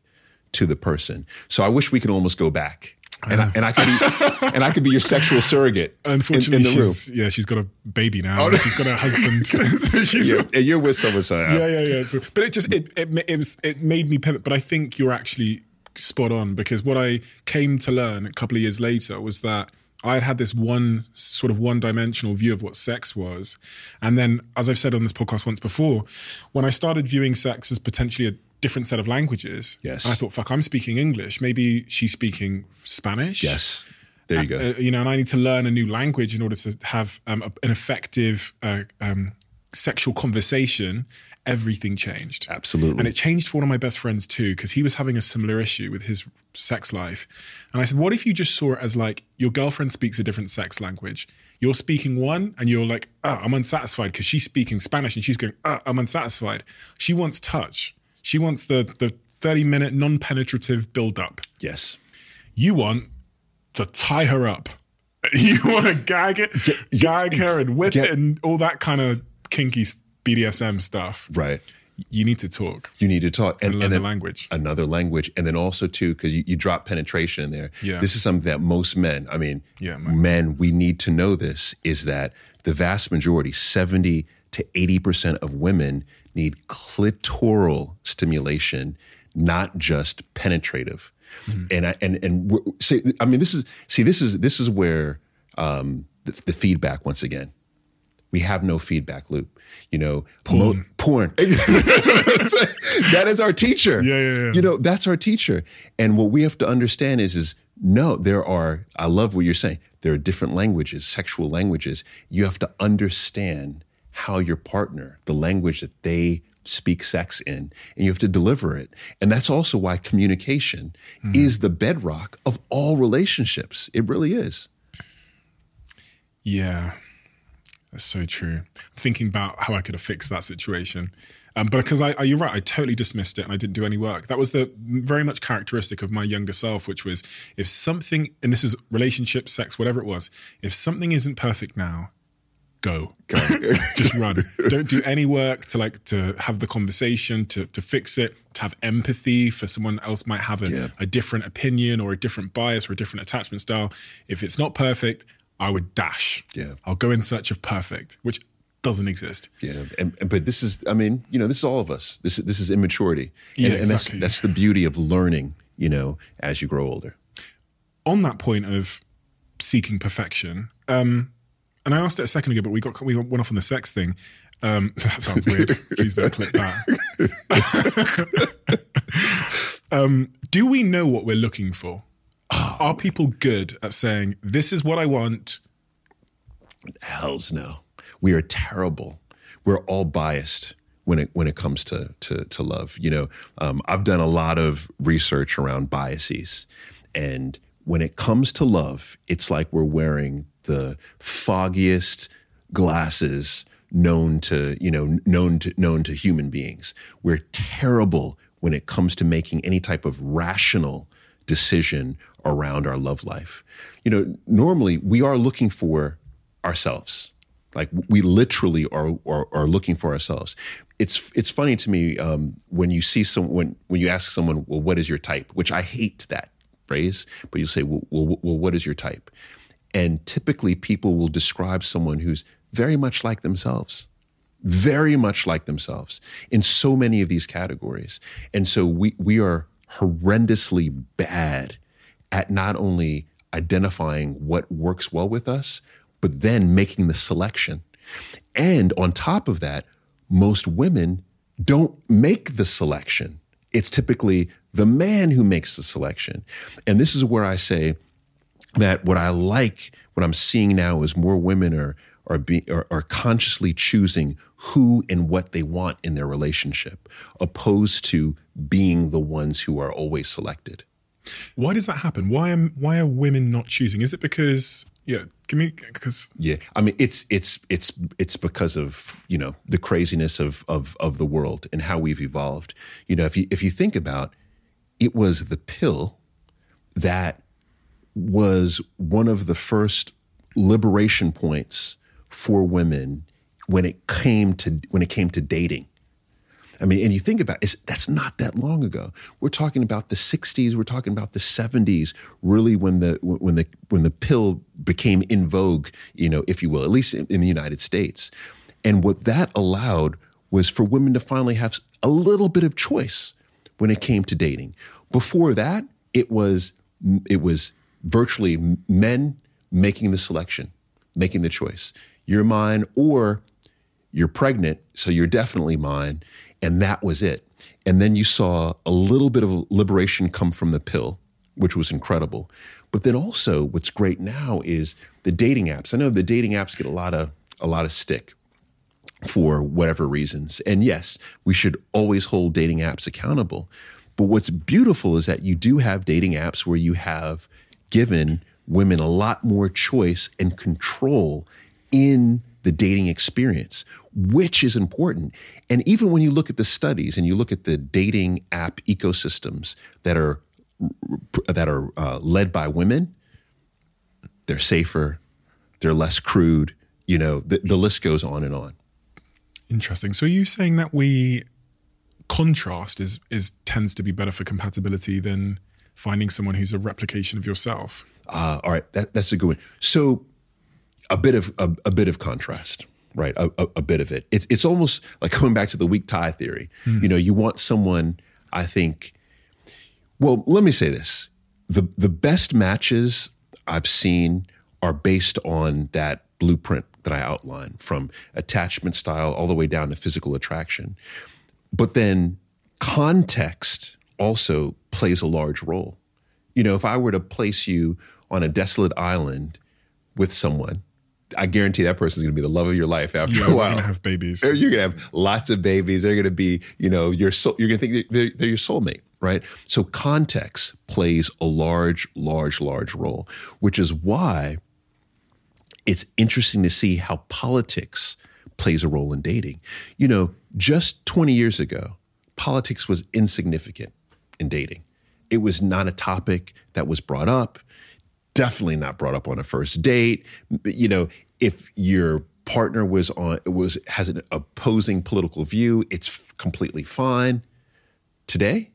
to the person. So i wish we could almost go back and I, and I could be and I could be your sexual surrogate in- Unfortunately, in, the room. yeah, she's got a baby now. Oh, and she's got a husband. <laughs> so <laughs> Yeah, and you're with someone. So yeah, yeah, yeah. So, but it just it, it it was it made me pivot. But I think you're actually spot on because what I came to learn a couple of years later was that I had had this one sort of one dimensional view of what sex was, and then as I've said on this podcast once before, when I started viewing sex as potentially a different set of languages, Yes. And I thought, fuck, I'm speaking English. Maybe she's speaking Spanish. yes, there you go. Uh, you know, and I need to learn a new language in order to have um, a, an effective uh, um, sexual conversation. Everything changed. Absolutely. And it changed for one of my best friends too, because he was having a similar issue with his sex life. And I said, What if you just saw it as like your girlfriend speaks a different sex language? You're speaking one and you're like, oh, I'm unsatisfied because she's speaking Spanish and she's going, oh, I'm unsatisfied. She wants touch. She wants the, the 30 minute non penetrative build up yes, you want to tie her up. <laughs> You want to gag it, gag her and whip get- it and all that kind of kinky BDSM stuff. right. You need to talk You need to talk and learn the language. another language and then also too because you, you drop penetration in there Yeah. this is something that most men i mean Yeah, man. men we need to know this is that the vast majority 70 to 80% of women need clitoral stimulation not just penetrative Mm-hmm. and i and and see i mean this is see this is this is where um the, the feedback once again we have no feedback loop. You know, porn. porn. <laughs> that is our teacher. Yeah, yeah, yeah. You know, that's our teacher. And what we have to understand is, is no, there are. I love what you're saying. There are different languages, sexual languages. You have to understand how your partner, the language that they speak sex in, and you have to deliver it. And that's also why communication is the bedrock of all relationships. It really is. Yeah, that's so true. I'm thinking about how I could have fixed that situation. Um, but because I, I, you're right, I totally dismissed it and I didn't do any work. That was the very much characteristic of my younger self, which was if something, and this is relationship, sex, whatever it was, if something isn't perfect now, go, go, <laughs> just run. Don't do any work to like to have the conversation, to to fix it, to have empathy for someone else might have a, Yeah. a different opinion or a different bias or a different attachment style. If it's not perfect, I would dash. Yeah. I'll go in search of perfect, which doesn't exist. Yeah, and, and- but this is, I mean, you know, this is all of us. This is this is immaturity, and, Yeah, and that's exactly. that's the beauty of learning. You know, as you grow older. on that point of seeking perfection, um, and I asked it a second ago, but we got we went off on the sex thing. Um, <laughs> that sounds weird. Please don't clip that. <laughs> um, do we know what we're looking for? Are people good at saying this is what I want? Hell's no. We are terrible. We're all biased when it when it comes to to, to love. You know, um, I've done a lot of research around biases, and when it comes to love, it's like we're wearing the foggiest glasses known to you know known to known to human beings. We're terrible when it comes to making any type of rational decision around our love life. You know, normally we are looking for ourselves. Like we literally are, are are looking for ourselves. It's it's funny to me um, when you see some when when you ask someone, well, what is your type? Which I hate that phrase, but you say, well, well, well, what is your type? And typically, people will describe someone who's very much like themselves very much like themselves in so many of these categories. And so we, we are horrendously bad at not only identifying what works well with us, but then making the selection. And on top of that, most women don't make the selection. It's typically the man who makes the selection. And this is where I say, that what I like, what I'm seeing now is more women are are, be, are are consciously choosing who and what they want in their relationship, opposed to being the ones who are always selected. Why does that happen? Why am why are women not choosing? Is it because yeah? Can we because Yeah, I mean it's it's it's it's because of you know the craziness of of of the world and how we've evolved. You know, if you if you think about, it was the pill that was one of the first liberation points for women when it came to when it came to dating. I mean, and you think about it, that's not that long ago. We're talking about the '60s. We're talking about the '70s. Really, when the when the when the pill became in vogue, you know, if you will, at least in, in the United States. And what that allowed was for women to finally have a little bit of choice when it came to dating. Before that, it was it was virtually men making the selection, making the choice. You're mine, or you're pregnant, so you're definitely mine. And that was it. And then you saw a little bit of liberation come from the pill, which was incredible. But then also, what's great now is the dating apps. I know the dating apps get a lot of a lot of stick for whatever reasons. And yes, we should always hold dating apps accountable. But what's beautiful is that you do have dating apps where you have given women a lot more choice and control in the dating experience, which is important. And even when you look at the studies and you look at the dating app ecosystems that are that are uh, led by women, they're safer, they're less crude. You know, the, the list goes on and on. interesting. So are you saying that we contrast is is tends to be better for compatibility than finding someone who's a replication of yourself? Uh, all right, that, that's a good one. So, a bit of a, a bit of contrast, right? A, a, a bit of it. It's it's almost like going back to the weak tie theory. You know, you want someone. I think. Well, let me say this: the the best matches I've seen are based on that blueprint that I outline, from attachment style all the way down to physical attraction. But then context also plays a large role. You know, if I were to place you on a desolate island with someone, I guarantee that person is going to be the love of your life after Yeah, a You're gonna have babies. You're going to have lots of babies. They're going to be, you know, your soul. You're going to think they're, they're your soulmate, right? So context plays a large, large, large role, which is why it's interesting to see how politics plays a role in dating. You know, just 20 years ago, politics was insignificant in dating. It was not a topic that was brought up, definitely not brought up on a first date. You know, if your partner was on it was has an opposing political view, it's f- completely fine. Today,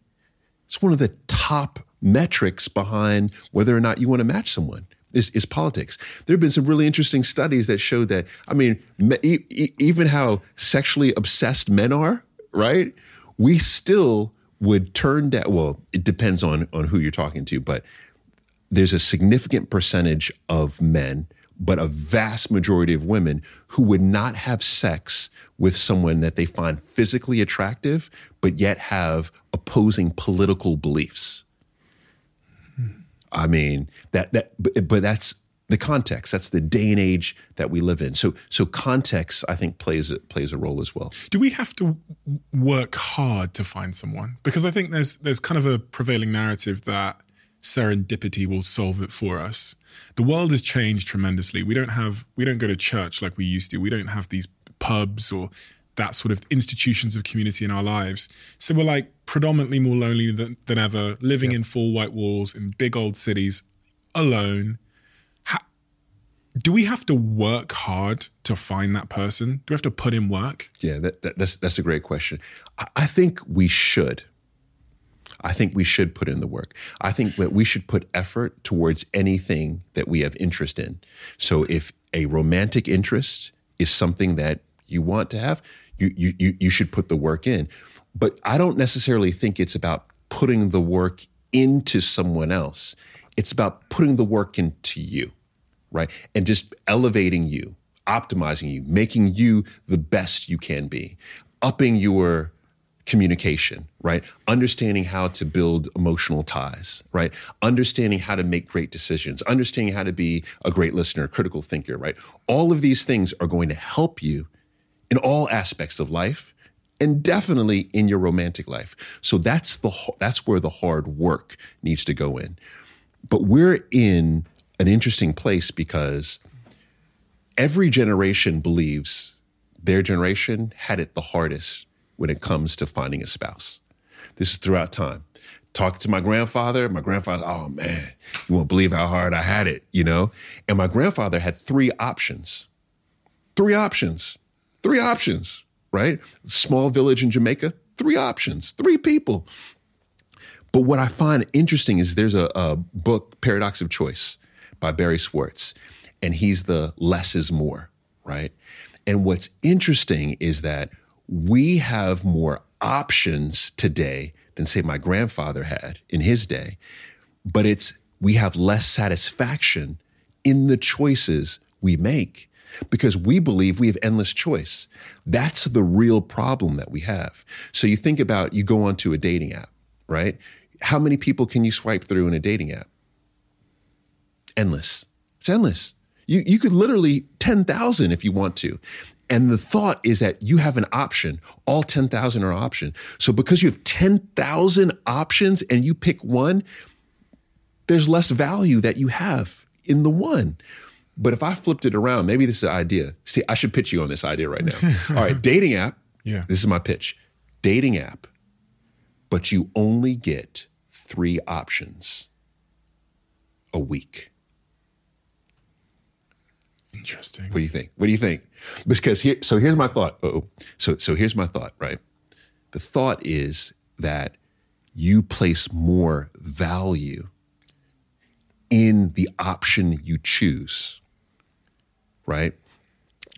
it's one of the top metrics behind whether or not you want to match someone is, is politics. There have been some really interesting studies that show that, I mean, me, e- even how sexually obsessed men are, right? We still would turn down, well, it depends on, on who you're talking to, but there's a significant percentage of men, but a vast majority of women who would not have sex with someone that they find physically attractive, but yet have opposing political beliefs. Hmm. I mean that that but, but that's the context. That's the day and age that we live in. So so context I think plays plays a role as well. Do we have to work hard to find someone? Because I think there's there's kind of a prevailing narrative that serendipity will solve it for us. The world has changed tremendously. We don't have we don't go to church like we used to. We don't have these pubs or that sort of institutions of community in our lives. So we're like predominantly more lonely than, than ever, living in four white walls in big old cities, alone. Do we have to work hard to find that person? Do we have to put in work? Yeah, that, that, that's that's a great question. I, I think we should. I think we should put in the work. I think that we should put effort towards anything that we have interest in. So if a romantic interest is something that you want to have, you you you, you should put the work in. But I don't necessarily think it's about putting the work into someone else. It's about putting the work into you, right? And just elevating you, optimizing you, making you the best you can be, upping your communication, right? Understanding how to build emotional ties, right? Understanding how to make great decisions, understanding how to be a great listener, critical thinker, right? All of these things are going to help you in all aspects of life and definitely in your romantic life. So that's the that's where the hard work needs to go in. But we're in an interesting place because every generation believes their generation had it the hardest when it comes to finding a spouse. This is throughout time. Talk to my grandfather. My grandfather, oh man, you won't believe how hard I had it, you know? And my grandfather had three options. Three options. Three options, right? Small village in Jamaica, three options, three people. But what I find interesting is there's a, a book, Paradox of Choice, by Barry Schwartz, and he's the less is more, right? And what's interesting is that we have more options today than, say, my grandfather had in his day, but it's we have less satisfaction in the choices we make because we believe we have endless choice. That's the real problem that we have. So you think about you go onto a dating app, right? How many people can you swipe through in a dating app? Endless. It's endless. You you could literally 10,000 if you want to. And the thought is that you have an option. All 10,000 are option. So because you have 10,000 options and you pick one, there's less value that you have in the one. But if I flipped it around, maybe this is an idea. See, I should pitch you on this idea right now. <laughs> All right, dating app. Yeah. This is my pitch. Dating app, but you only get three options a week. Interesting. What do you think? What do you think? Because here, so here's my thought. Oh, so so here's my thought. Right, the thought is that you place more value in the option you choose. Right,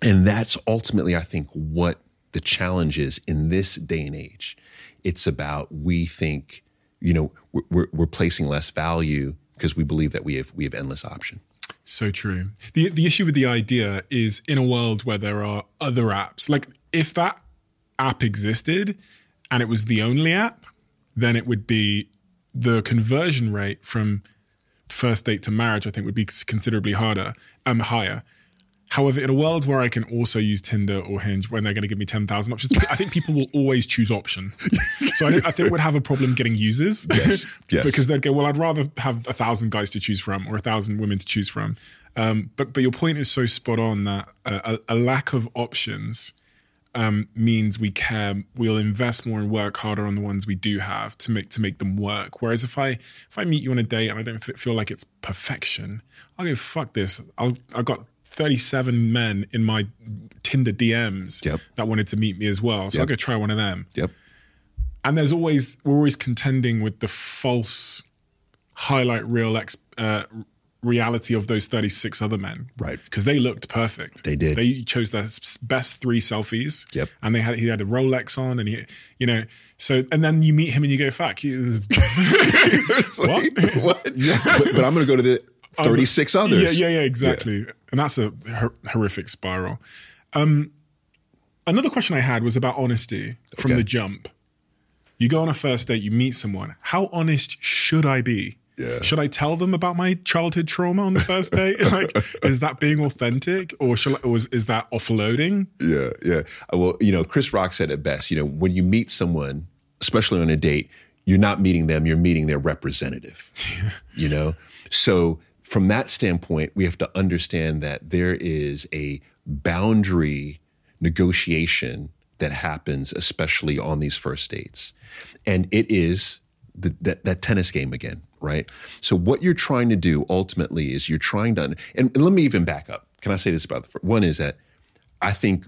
and that's ultimately, I think, what the challenge is in this day and age. It's about we think, you know, we're, we're, placing less value because we believe that we have we have endless option. So true. The the issue with the idea is in a world where there are other apps, like if that app existed and it was the only app, then it would be the conversion rate from first date to marriage, I think, would be considerably harder, um, higher. However, in a world where I can also use Tinder or Hinge when they're going to give me 10,000 options, I think people will always choose option. <laughs> So I, I think we'd have a problem getting users Yes, yes. because they'd go, well, I'd rather have a thousand guys to choose from or a thousand women to choose from. Um, but, but your point is so spot on that a, a, a lack of options um, means we care. We'll invest more and work harder on the ones we do have to make to make them work. Whereas if I if I meet you on a date and I don't f- feel like it's perfection, I'll go fuck this. I'll I've got thirty seven men in my Tinder DMs Yep. that wanted to meet me as well, so I'll Yep. go try one of them. Yep. And there's always we're always contending with the false highlight reel ex, uh, reality of those 36 other men Right. because they looked perfect They did. they chose their s- best three selfies Yep. and they had he had a rolex on and he you know so and then you meet him and you go fuck you <laughs> <laughs> what what? <laughs> But, but I'm going to go to the 36 others. yeah yeah yeah exactly and that's a hor- horrific spiral um another question i had was about honesty from Okay. the jump you go on a first date you meet someone how honest should i be Yeah. Should I tell them about my childhood trauma on the first <laughs> date? <laughs> like, is that being authentic, or shall I, or is, is that offloading? Yeah, yeah. Uh, Well, you know, Chris Rock said it best. You know, when you meet someone, especially on a date, you're not meeting them, you're meeting their representative. <laughs> you know? So, from that standpoint, we have to understand that there is a boundary negotiation that happens, especially on these first dates. And it is the, that, that tennis game again, right? So, what you're trying to do ultimately is you're trying to, and, and let me even back up. Can I say this about the first? One is that I think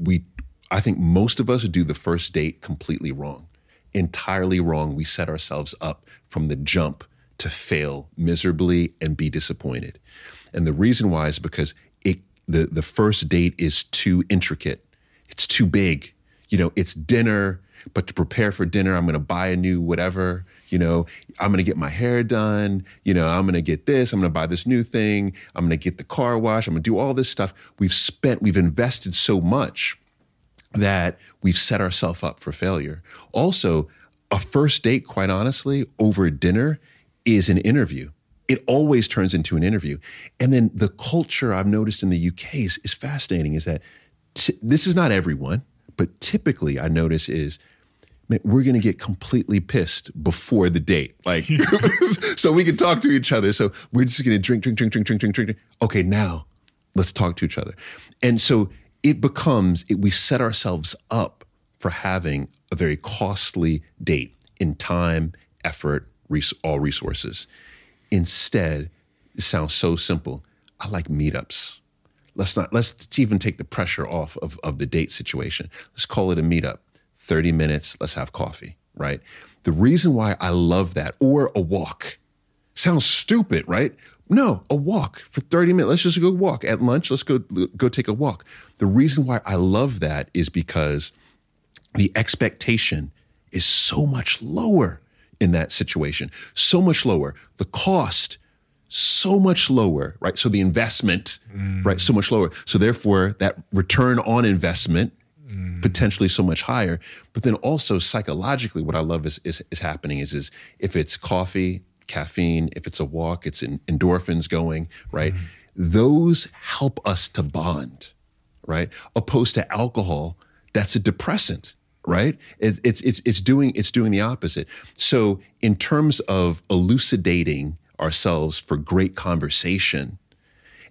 we I think most of us do the first date completely wrong. Entirely wrong. We set ourselves up from the jump to fail miserably and be disappointed. And the reason why is because it the the first date is too intricate. It's too big. You know, it's dinner, but to prepare for dinner, I'm going to buy a new whatever. You know, I'm going to get my hair done. You know, I'm going to get this. I'm going to buy this new thing. I'm going to get the car wash. I'm going to do all this stuff. We've spent, we've invested so much that we've set ourselves up for failure. Also, a first date, quite honestly, over dinner is an interview. It always turns into an interview. And then the culture I've noticed in the UK is, is fascinating is that t- this is not everyone, but typically I notice is man, we're going to get completely pissed before the date. Like, <laughs> <laughs> so we can talk to each other. So we're just going to drink, drink, drink, drink, drink, drink, drink. drink. Okay, now let's talk to each other. And so it becomes, it, we set ourselves up for having a very costly date in time, effort, res- all resources. Instead, it sounds so simple. I like meetups. Let's not, let's even take the pressure off of, of the date situation. Let's call it a meetup. 30 minutes, let's have coffee, right? The reason why I love that, or a walk, sounds stupid, right? No, a walk for 30 minutes. Let's just go walk at lunch. Let's go go take a walk. The reason why I love that is because the expectation is so much lower in that situation. So much lower. The cost so much lower, right? So the investment, mm. right, so much lower. So therefore that return on investment mm. potentially so much higher. But then also psychologically, what I love is is, is happening is is if it's coffee, caffeine, if it's a walk, it's in, endorphins going, right? Mm. Those help us to bond, right? Opposed to alcohol, that's a depressant, right? It, it's it's it's doing it's doing the opposite. So in terms of elucidating ourselves for great conversation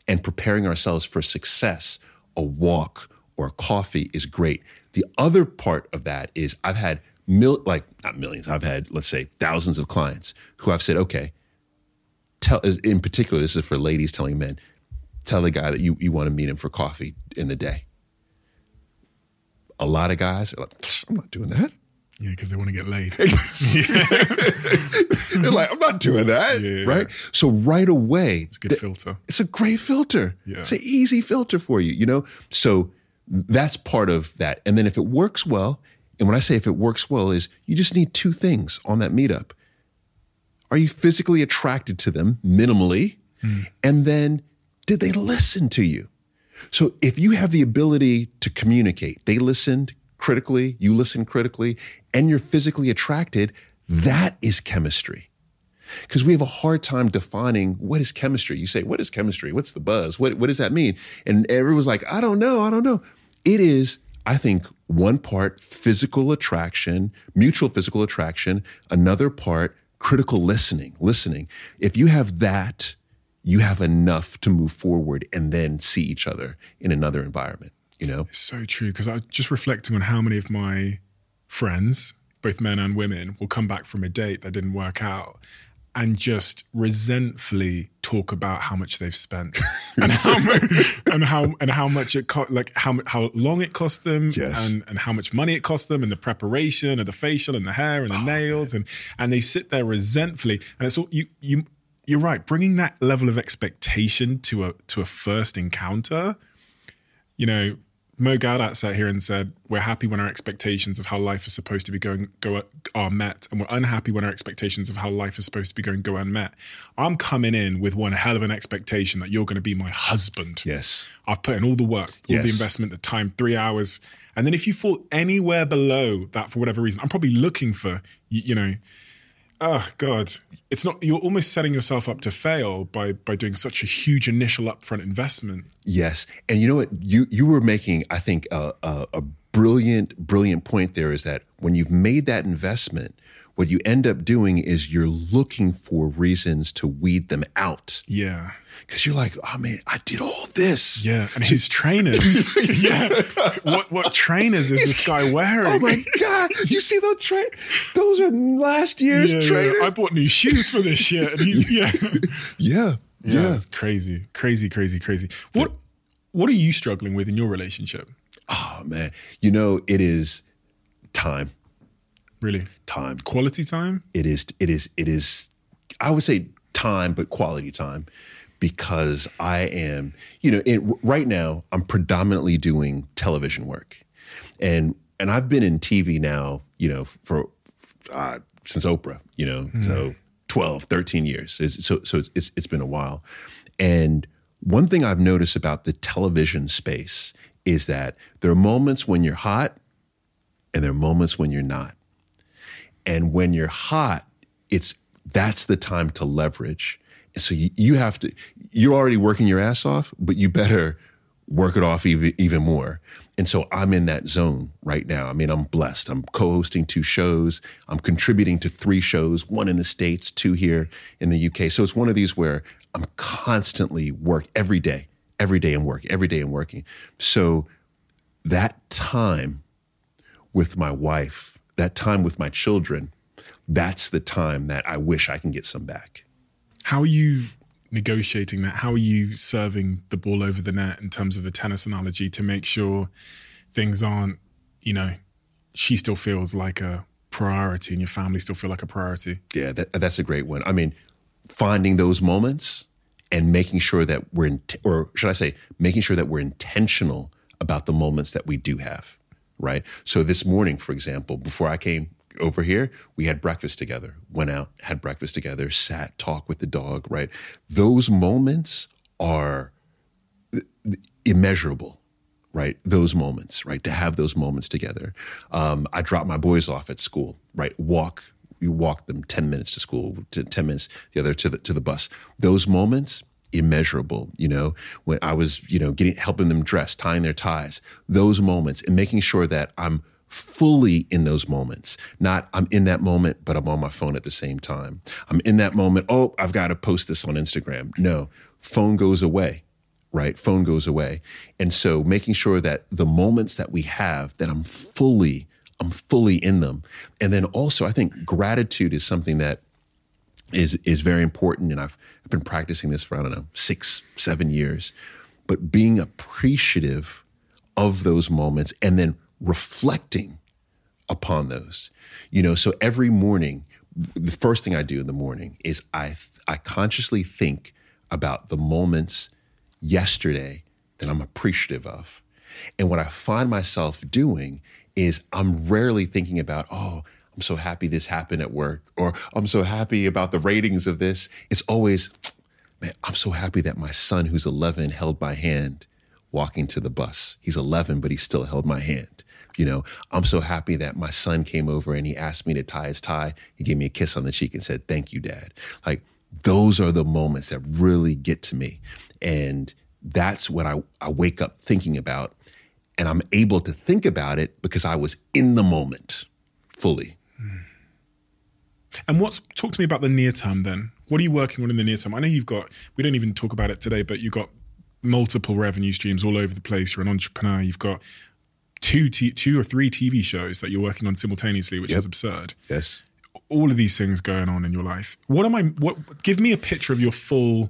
and preparing ourselves for success, a walk or a coffee is great. The other part of that is I've had mil like not millions, I've had let's say thousands of clients who I've said, okay, tell in particular, this is for ladies telling men, tell the guy that you, you want to meet him for coffee in the day. A lot of guys are like, I'm not doing that. Yeah, because they want to get laid. <laughs> They're like, I'm not doing that. Yeah. Right. So right away, It's a good filter. it's a great filter. Yeah. It's an easy filter for you, you know? So that's part of that. And then if it works well, and when I say if it works well, is you just need two things on that meetup. Are you physically attracted to them minimally? Hmm. And then did they listen to you? So if you have the ability to communicate, they listened critically, you listen critically, and you're physically attracted, that is chemistry. Because we have a hard time defining what is chemistry. You say, what is chemistry? What's the buzz? What, what does that mean? And everyone's like, I don't know, I don't know. It is, I think, one part physical attraction, mutual physical attraction, another part critical listening, listening. If you have that, you have enough to move forward and then see each other in another environment, you know? It's so true. Because I was just reflecting on how many of my friends, both men and women, will come back from a date that didn't work out and just resentfully talk about how much they've spent <laughs> and how much, and how and how much it cost, like how how long it cost them, Yes. and and how much money it cost them, and the preparation, and the facial, and the hair, and the oh, nails, and and they sit there resentfully, and it's all you you. You're right. Bringing that level of expectation to a to a first encounter, you know, Mo Gaudat sat here and said, "We're happy when our expectations of how life is supposed to be going go are met, and we're unhappy when our expectations of how life is supposed to be going go unmet." I'm coming in with one hell of an expectation that you're going to be my husband. Yes. I've put in all the work, all the investment, the time, three hours, and then if you fall anywhere below that for whatever reason, I'm probably looking for you, you know. Oh God, it's not. You're almost setting yourself up to fail by by doing such a huge initial upfront investment. Yes, and you know what you you were making, I think, a, a, a brilliant brilliant point. There is that when you've made that investment, what you end up doing is you're looking for reasons to weed them out Yeah. Because you're like, oh man, I did all this. Yeah, and his trainers. <laughs> <laughs> yeah, what what trainers is this guy wearing? Oh my god! You see those tra- Those are last year's Yeah, yeah. trainers. I bought new shoes for this shit, and he's <laughs> yeah, yeah, yeah, yeah. it's crazy, crazy, crazy, crazy. What what are you struggling with in your relationship? Oh man, you know it is time. Really, Time. quality time? it is it is it is i would say time but quality time because i am you know it, right now i'm predominantly doing television work. And and i've been in tv now you know for uh, since oprah you know so 12 13 years. It's- so so it's, it's it's been a while. And one thing i've noticed about the television space is that there are moments when you're hot and there are moments when you're not. And when you're hot, it's that's the time to leverage. So you, you have to, you're already working your ass off, but you better work it off even, even more. And so I'm in that zone right now. I mean, I'm blessed. I'm co hosting two shows, I'm contributing to three shows, one in the States, two here in the UK. So it's one of these where I'm constantly work every day, every day I'm working, every day I'm working. So that time with my wife, that time with my children, that's the time that I wish I can get some back. How are you negotiating that? How are you serving the ball over the net in terms of the tennis analogy to make sure things aren't, you know, she still feels like a priority and your family still feel like a priority? Yeah, that, that's a great one. I mean, finding those moments and making sure that we're, in, or should I say, making sure that we're intentional about the moments that we do have, right? So this morning, for example, before I came over here, we had breakfast together, went out, had breakfast together, sat, talked with the dog, right? Those moments are immeasurable right? Those moments right? To have those moments together. Um, i drop my boys off at school right? Walk you walk them 10 minutes to school to 10 minutes the other to the to the bus. Those moments immeasurable you know? When i was you know getting helping them dress tying their ties those moments and making sure that i'm fully in those moments not i'm in that moment but i'm on my phone at the same time i'm in that moment oh i've got to post this on instagram no phone goes away right? Phone goes away. And so making sure that the moments that we have, that I'm fully, I'm fully in them. And then also I think gratitude is something that is is very important. And I've, I've been practicing this for, I don't know, six, seven years. But being appreciative of those moments and then reflecting upon those. You know, so every morning, the first thing I do in the morning is I I consciously think about the moments yesterday that I'm appreciative of. And what I find myself doing is I'm rarely thinking about, oh, I'm so happy this happened at work, or I'm so happy about the ratings of this. It's always, <tsk> man, I'm so happy that my son, who's 11, held my hand walking to the bus. He's 11, but he still held my hand. You know, I'm so happy that my son came over and he asked me to tie his tie. He gave me a kiss on the cheek and said, Thank you, dad. Like, those are the moments that really get to me. And that's what I, I wake up thinking about. And I'm able to think about it because I was in the moment fully. And what's talk to me about the near term then? What are you working on in the near term? I know you've got we don't even talk about it today, but you've got multiple revenue streams all over the place. You're an entrepreneur. You've got two t- two or three TV shows that you're working on simultaneously, which Yep. is absurd. Yes. All of these things going on in your life. What am I? What? Give me a picture of your full,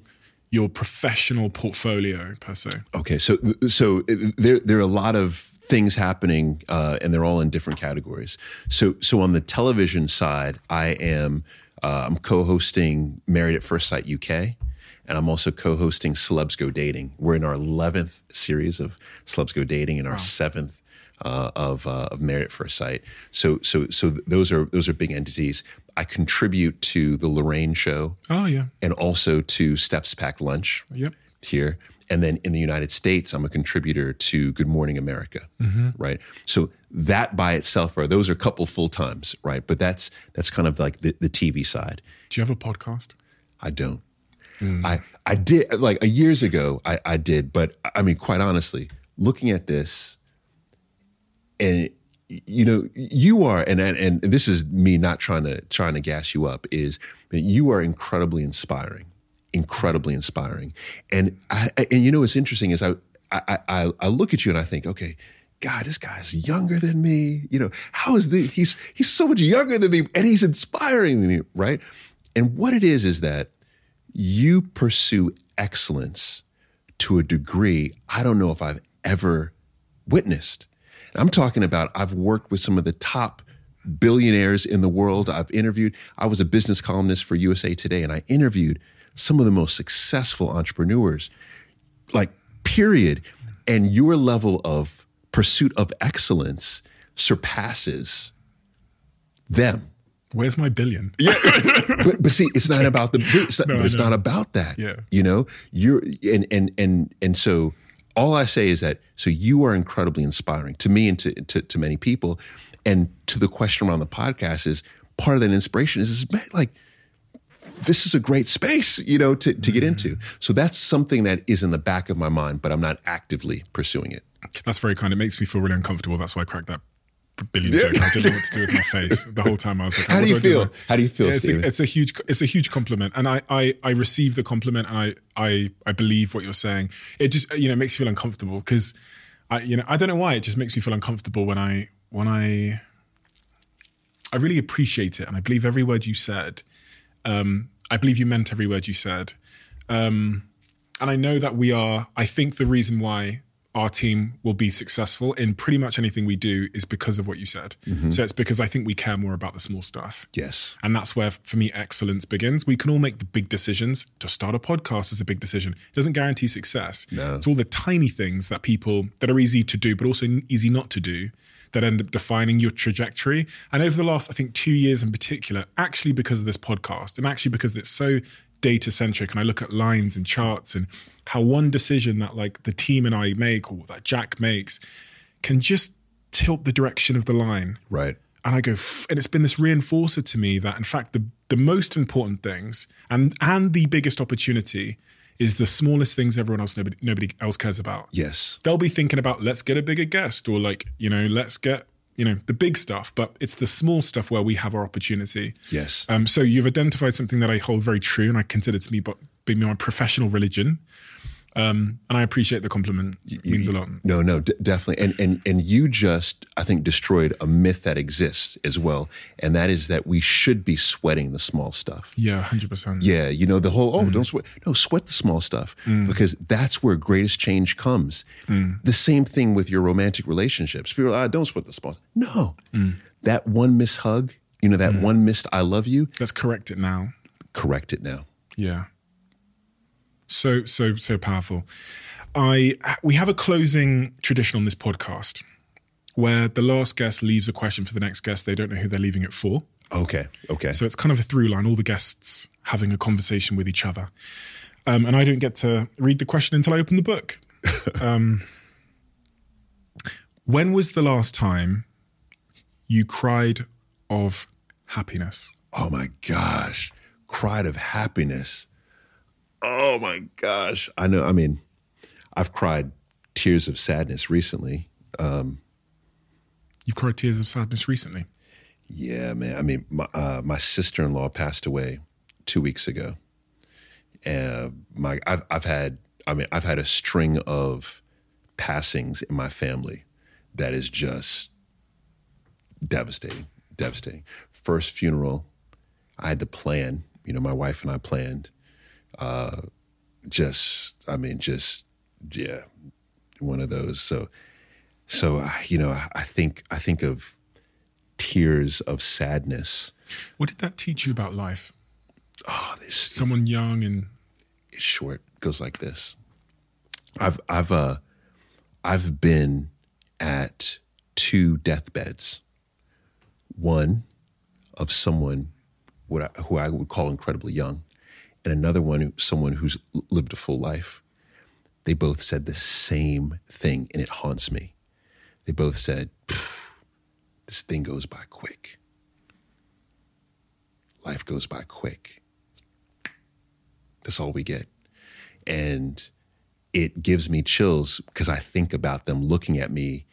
your professional portfolio per se. Okay, so so there there are a lot of things happening, uh, and they're all in different categories. So so on the television side, I am uh, I'm co-hosting Married at First Sight UK, and I'm also co-hosting Celebs Go Dating. We're in our eleventh series of Celebs Go Dating and our seventh uh, of uh, of Married at First Sight. So so so those are those are big entities. I contribute to the Lorraine Show Oh yeah, and also to Steph's Packed Lunch yep. here. And then in the United States, I'm a contributor to Good Morning America, right? So that by itself, are those are a couple full times, right? But that's that's kind of like the, the TV side. Do you have a podcast? I don't. I I did like a years ago. I I did, but I mean, quite honestly, looking at this, and you know, you are, and and, and this is me not trying to trying to gas you up. Is that you are incredibly inspiring, incredibly inspiring, and I and you know what's interesting is I I I, I look at you and I think, okay. God, this guy's younger than me. You know, how is this? He's he's so much younger than me, and he's inspiring me, right? And what it is is that you pursue excellence to a degree I don't know if I've ever witnessed. I'm talking about I've worked with some of the top billionaires in the world. I've interviewed, I was a business columnist for USA Today, and I interviewed some of the most successful entrepreneurs, like, period. And your level of pursuit of excellence surpasses them. Where's my billion? <laughs> but but see, it's not about the. It's not, <laughs> No, but it's not about that. Yeah. you know, you're and and and and so all I say is that so you are incredibly inspiring to me and to to, to many people, and to the question around the podcast is part of that inspiration is, is man, like this is a great space, you know, to to get into. Mm-hmm. So that's something that is in the back of my mind, but I'm not actively pursuing it. That's very kind. It makes me feel really uncomfortable. That's why I cracked that billion joke. I didn't know what to do with my <laughs> face the whole time. I was like, How do you I do feel? How do you feel, Yeah, it's, a, it's a huge, it's a huge compliment, and I, I, I receive the compliment, and I, I, I believe what you're saying. It just, you know, makes me feel uncomfortable because, I, you know, I don't know why. It just makes me feel uncomfortable when I, when I, I really appreciate it, and I believe every word you said. Um, I believe you meant every word you said. Um, and I know that we are, I think the reason why our team will be successful in pretty much anything we do is because of what you said. Mm-hmm. So it's because I think we care more about the small stuff. Yes. And that's where, for me, excellence begins. We can all make the big decisions. To start a podcast is a big decision. It doesn't guarantee success. No. It's all the tiny things that people that are easy to do, but also easy not to do, that end up defining your trajectory. And over the last, I think, two years in particular, actually because of this podcast, and actually because it's so data centric, and I look at lines and charts and how one decision that like the team and I make or that Jack makes can just tilt the direction of the line Right. and I go, and it's been this reinforcer to me that in fact the the most important things and and the biggest opportunity is the smallest things everyone else nobody nobody else cares about. Yes. They'll be thinking about let's get a bigger guest or like you know let's get you know the big stuff, but it's the small stuff where we have our opportunity. Yes. Um, so you've identified something that I hold very true, and I consider to but be my professional religion. Um, and I appreciate the compliment. It means a lot. No, no, d- definitely. And and and you just I think destroyed a myth that exists as well, and that is that we should be sweating the small stuff. Yeah, hundred percent. Yeah, you know the whole Mm. oh don't sweat no sweat the small stuff because that's where greatest change comes. Mm. The same thing with your romantic relationships. People ah don't sweat the small. No, Mm. that one missed hug, you know that one missed I love you. Let's correct it now. Correct it now. Yeah. So so so powerful. I we have a closing tradition on this podcast where the last guest leaves a question for the next guest. They don't know who they're leaving it for. Okay, okay. So it's kind of a through line, all the guests having a conversation with each other. Um, and I don't get to read the question until I open the book. <laughs> Um, when was the last time you cried of happiness? Oh my gosh. Cried of happiness. Oh my gosh. I know. I mean, I've cried tears of sadness recently. Um, You've cried tears of sadness recently. Yeah, man. I mean, my, uh, my sister in law passed away two weeks ago. And my, I've, I've had, I mean, I've had a string of passings in my family that is just devastating, devastating. First funeral, I had to plan. You know, my wife and I planned. Uh, just, I mean, just yeah, one of those. So, so you know, I, I think I think of tears of sadness. What did that teach you about life? Oh, this Someone young and it's short. Goes like this. I've I've uh I've been at two deathbeds. One of someone what I, who I would call incredibly young, and another one someone who's lived a full life. They both said the same thing, and it haunts me. They both said, "This thing goes by quick. Life goes by quick. That's all we get." and it gives me chills because I think about them looking at me,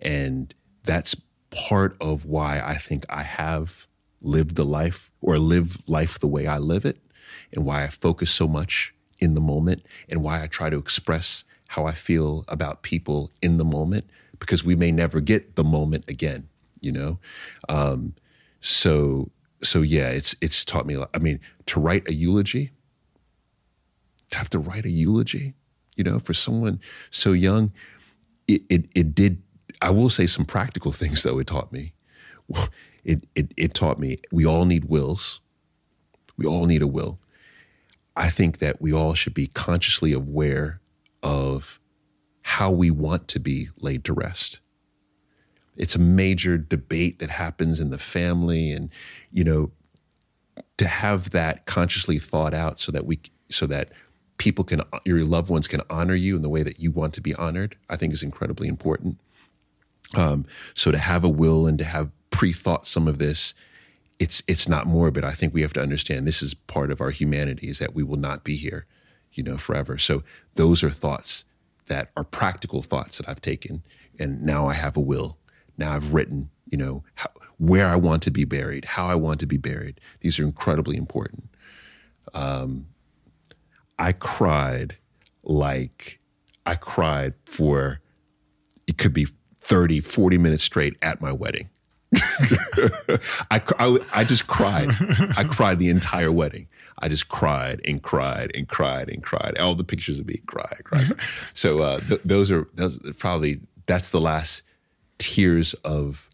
and that's part of why I think I have lived the life or live life the way I live it, and why I focus so much in the moment, and why I try to express how I feel about people in the moment because we may never get the moment again, you know. Um, so so yeah, it's it's taught me. a lot. I mean, to write a eulogy to have to write a eulogy, you know, for someone so young, it, it, it did, I will say some practical things though it taught me. It, it, it taught me we all need wills. We all need a will. I think that we all should be consciously aware of how we want to be laid to rest. It's a major debate that happens in the family and, you know, to have that consciously thought out so that we so that people can your loved ones can honor you in the way that you want to be honored i think is incredibly important um, so to have a will and to have pre-thought some of this it's it's not morbid. I think we have to understand this is part of our humanity is that we will not be here you know forever. So those are thoughts that are practical thoughts that i've taken and now i have a will. Now i've written you know how, where i want to be buried how i want to be buried. These are incredibly important. Um, I cried like I cried for it could be 30, 40 minutes straight at my wedding. <laughs> I, I, I just cried. I cried the entire wedding. I just cried and cried and cried and cried. All the pictures of me cry, cry. so uh, th- those are those are probably that's the last tears of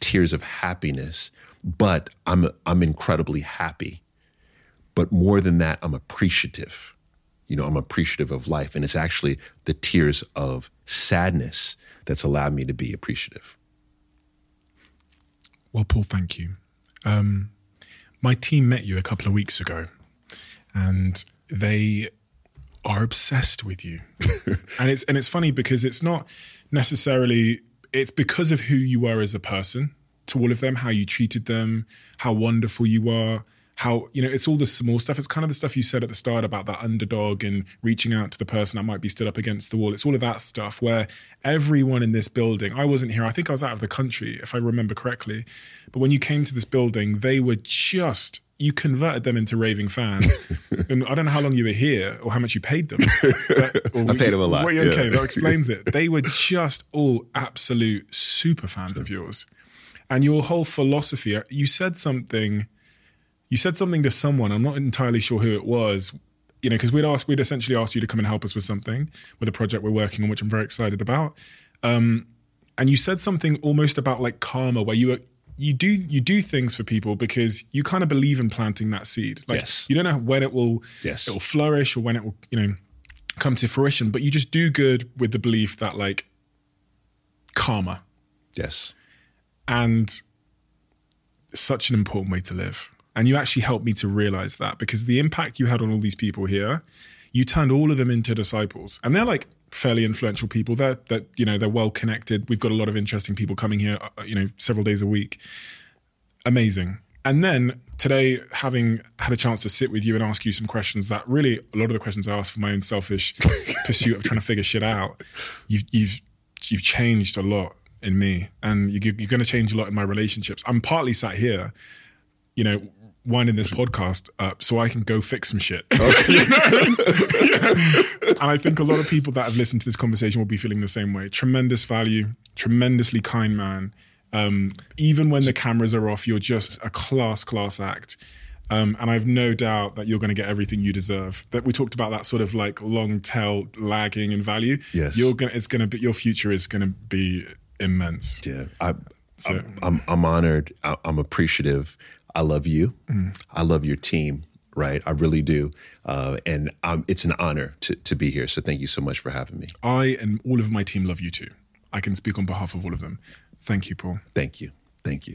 tears of happiness. But I'm I'm incredibly happy but more than that, I'm appreciative. You know, I'm appreciative of life. And it's actually the tears of sadness that's allowed me to be appreciative. Well, Paul, thank you. Um, my team met you a couple of weeks ago, and they are obsessed with you. <laughs> and it's and it's funny because it's not necessarily it's because of who you are as a person to all of them, how you treated them, how wonderful you are, how you know it's all the small stuff. It's kind of the stuff you said at the start about that underdog and reaching out to the person that might be stood up against the wall. It's all of that stuff where everyone in this building. I wasn't here. I think I was out of the country, if I remember correctly. But when you came to this building, they were just you converted them into raving fans. <laughs> and I don't know how long you were here or how much you paid them. But, <laughs> I paid them a lot, Well, okay, yeah. that explains <laughs> it. They were just all absolute super fans of yours. And your whole philosophy, you said something, you said something to someone, I'm not entirely sure who it was, you know, because we'd asked, we'd essentially asked you to come and help us with something, with a project we're working on, which I'm very excited about. Um, and you said something almost about like karma, where you were, you do you do things for people because you kind of believe in planting that seed. Like Yes. you don't know when it will Yes. it will flourish or when it will, you know, come to fruition, but you just do good with the belief that like karma Yes. and such an important way to live. And you actually helped me to realize that because the impact you had on all these people here, you turned all of them into disciples. And they're like fairly influential people. They're that you know they're well connected. We've got a lot of interesting people coming here, uh, you know, several days a week. Amazing. And then today, having had a chance to sit with you and ask you some questions that really a lot of the questions I asked for my own selfish <laughs> pursuit of trying to figure shit out, you've you've you've changed a lot in me, and you, you're going to change a lot in my relationships. I'm partly sat here, you know, winding this podcast up so I can go fix some shit. <laughs> You know? Yeah. And I think a lot of people that have listened to this conversation will be feeling the same way. Tremendous value, tremendously kind man. Um, even when the cameras are off, you're just a class, class act. Um, and I've no doubt that you're going to get everything you deserve. That we talked about that sort of like long tail lagging in value. Yes. you're gonna. It's gonna be your future is gonna be immense. Yeah, I, So- I'm, I'm I'm honored. I'm appreciative. I love you. I love your team. Right, I really do, uh, and um, it's an honor to to be here. So thank you so much for having me. I and all of my team love you too. I can speak on behalf of all of them. Thank you, Paul. Thank you. Thank you.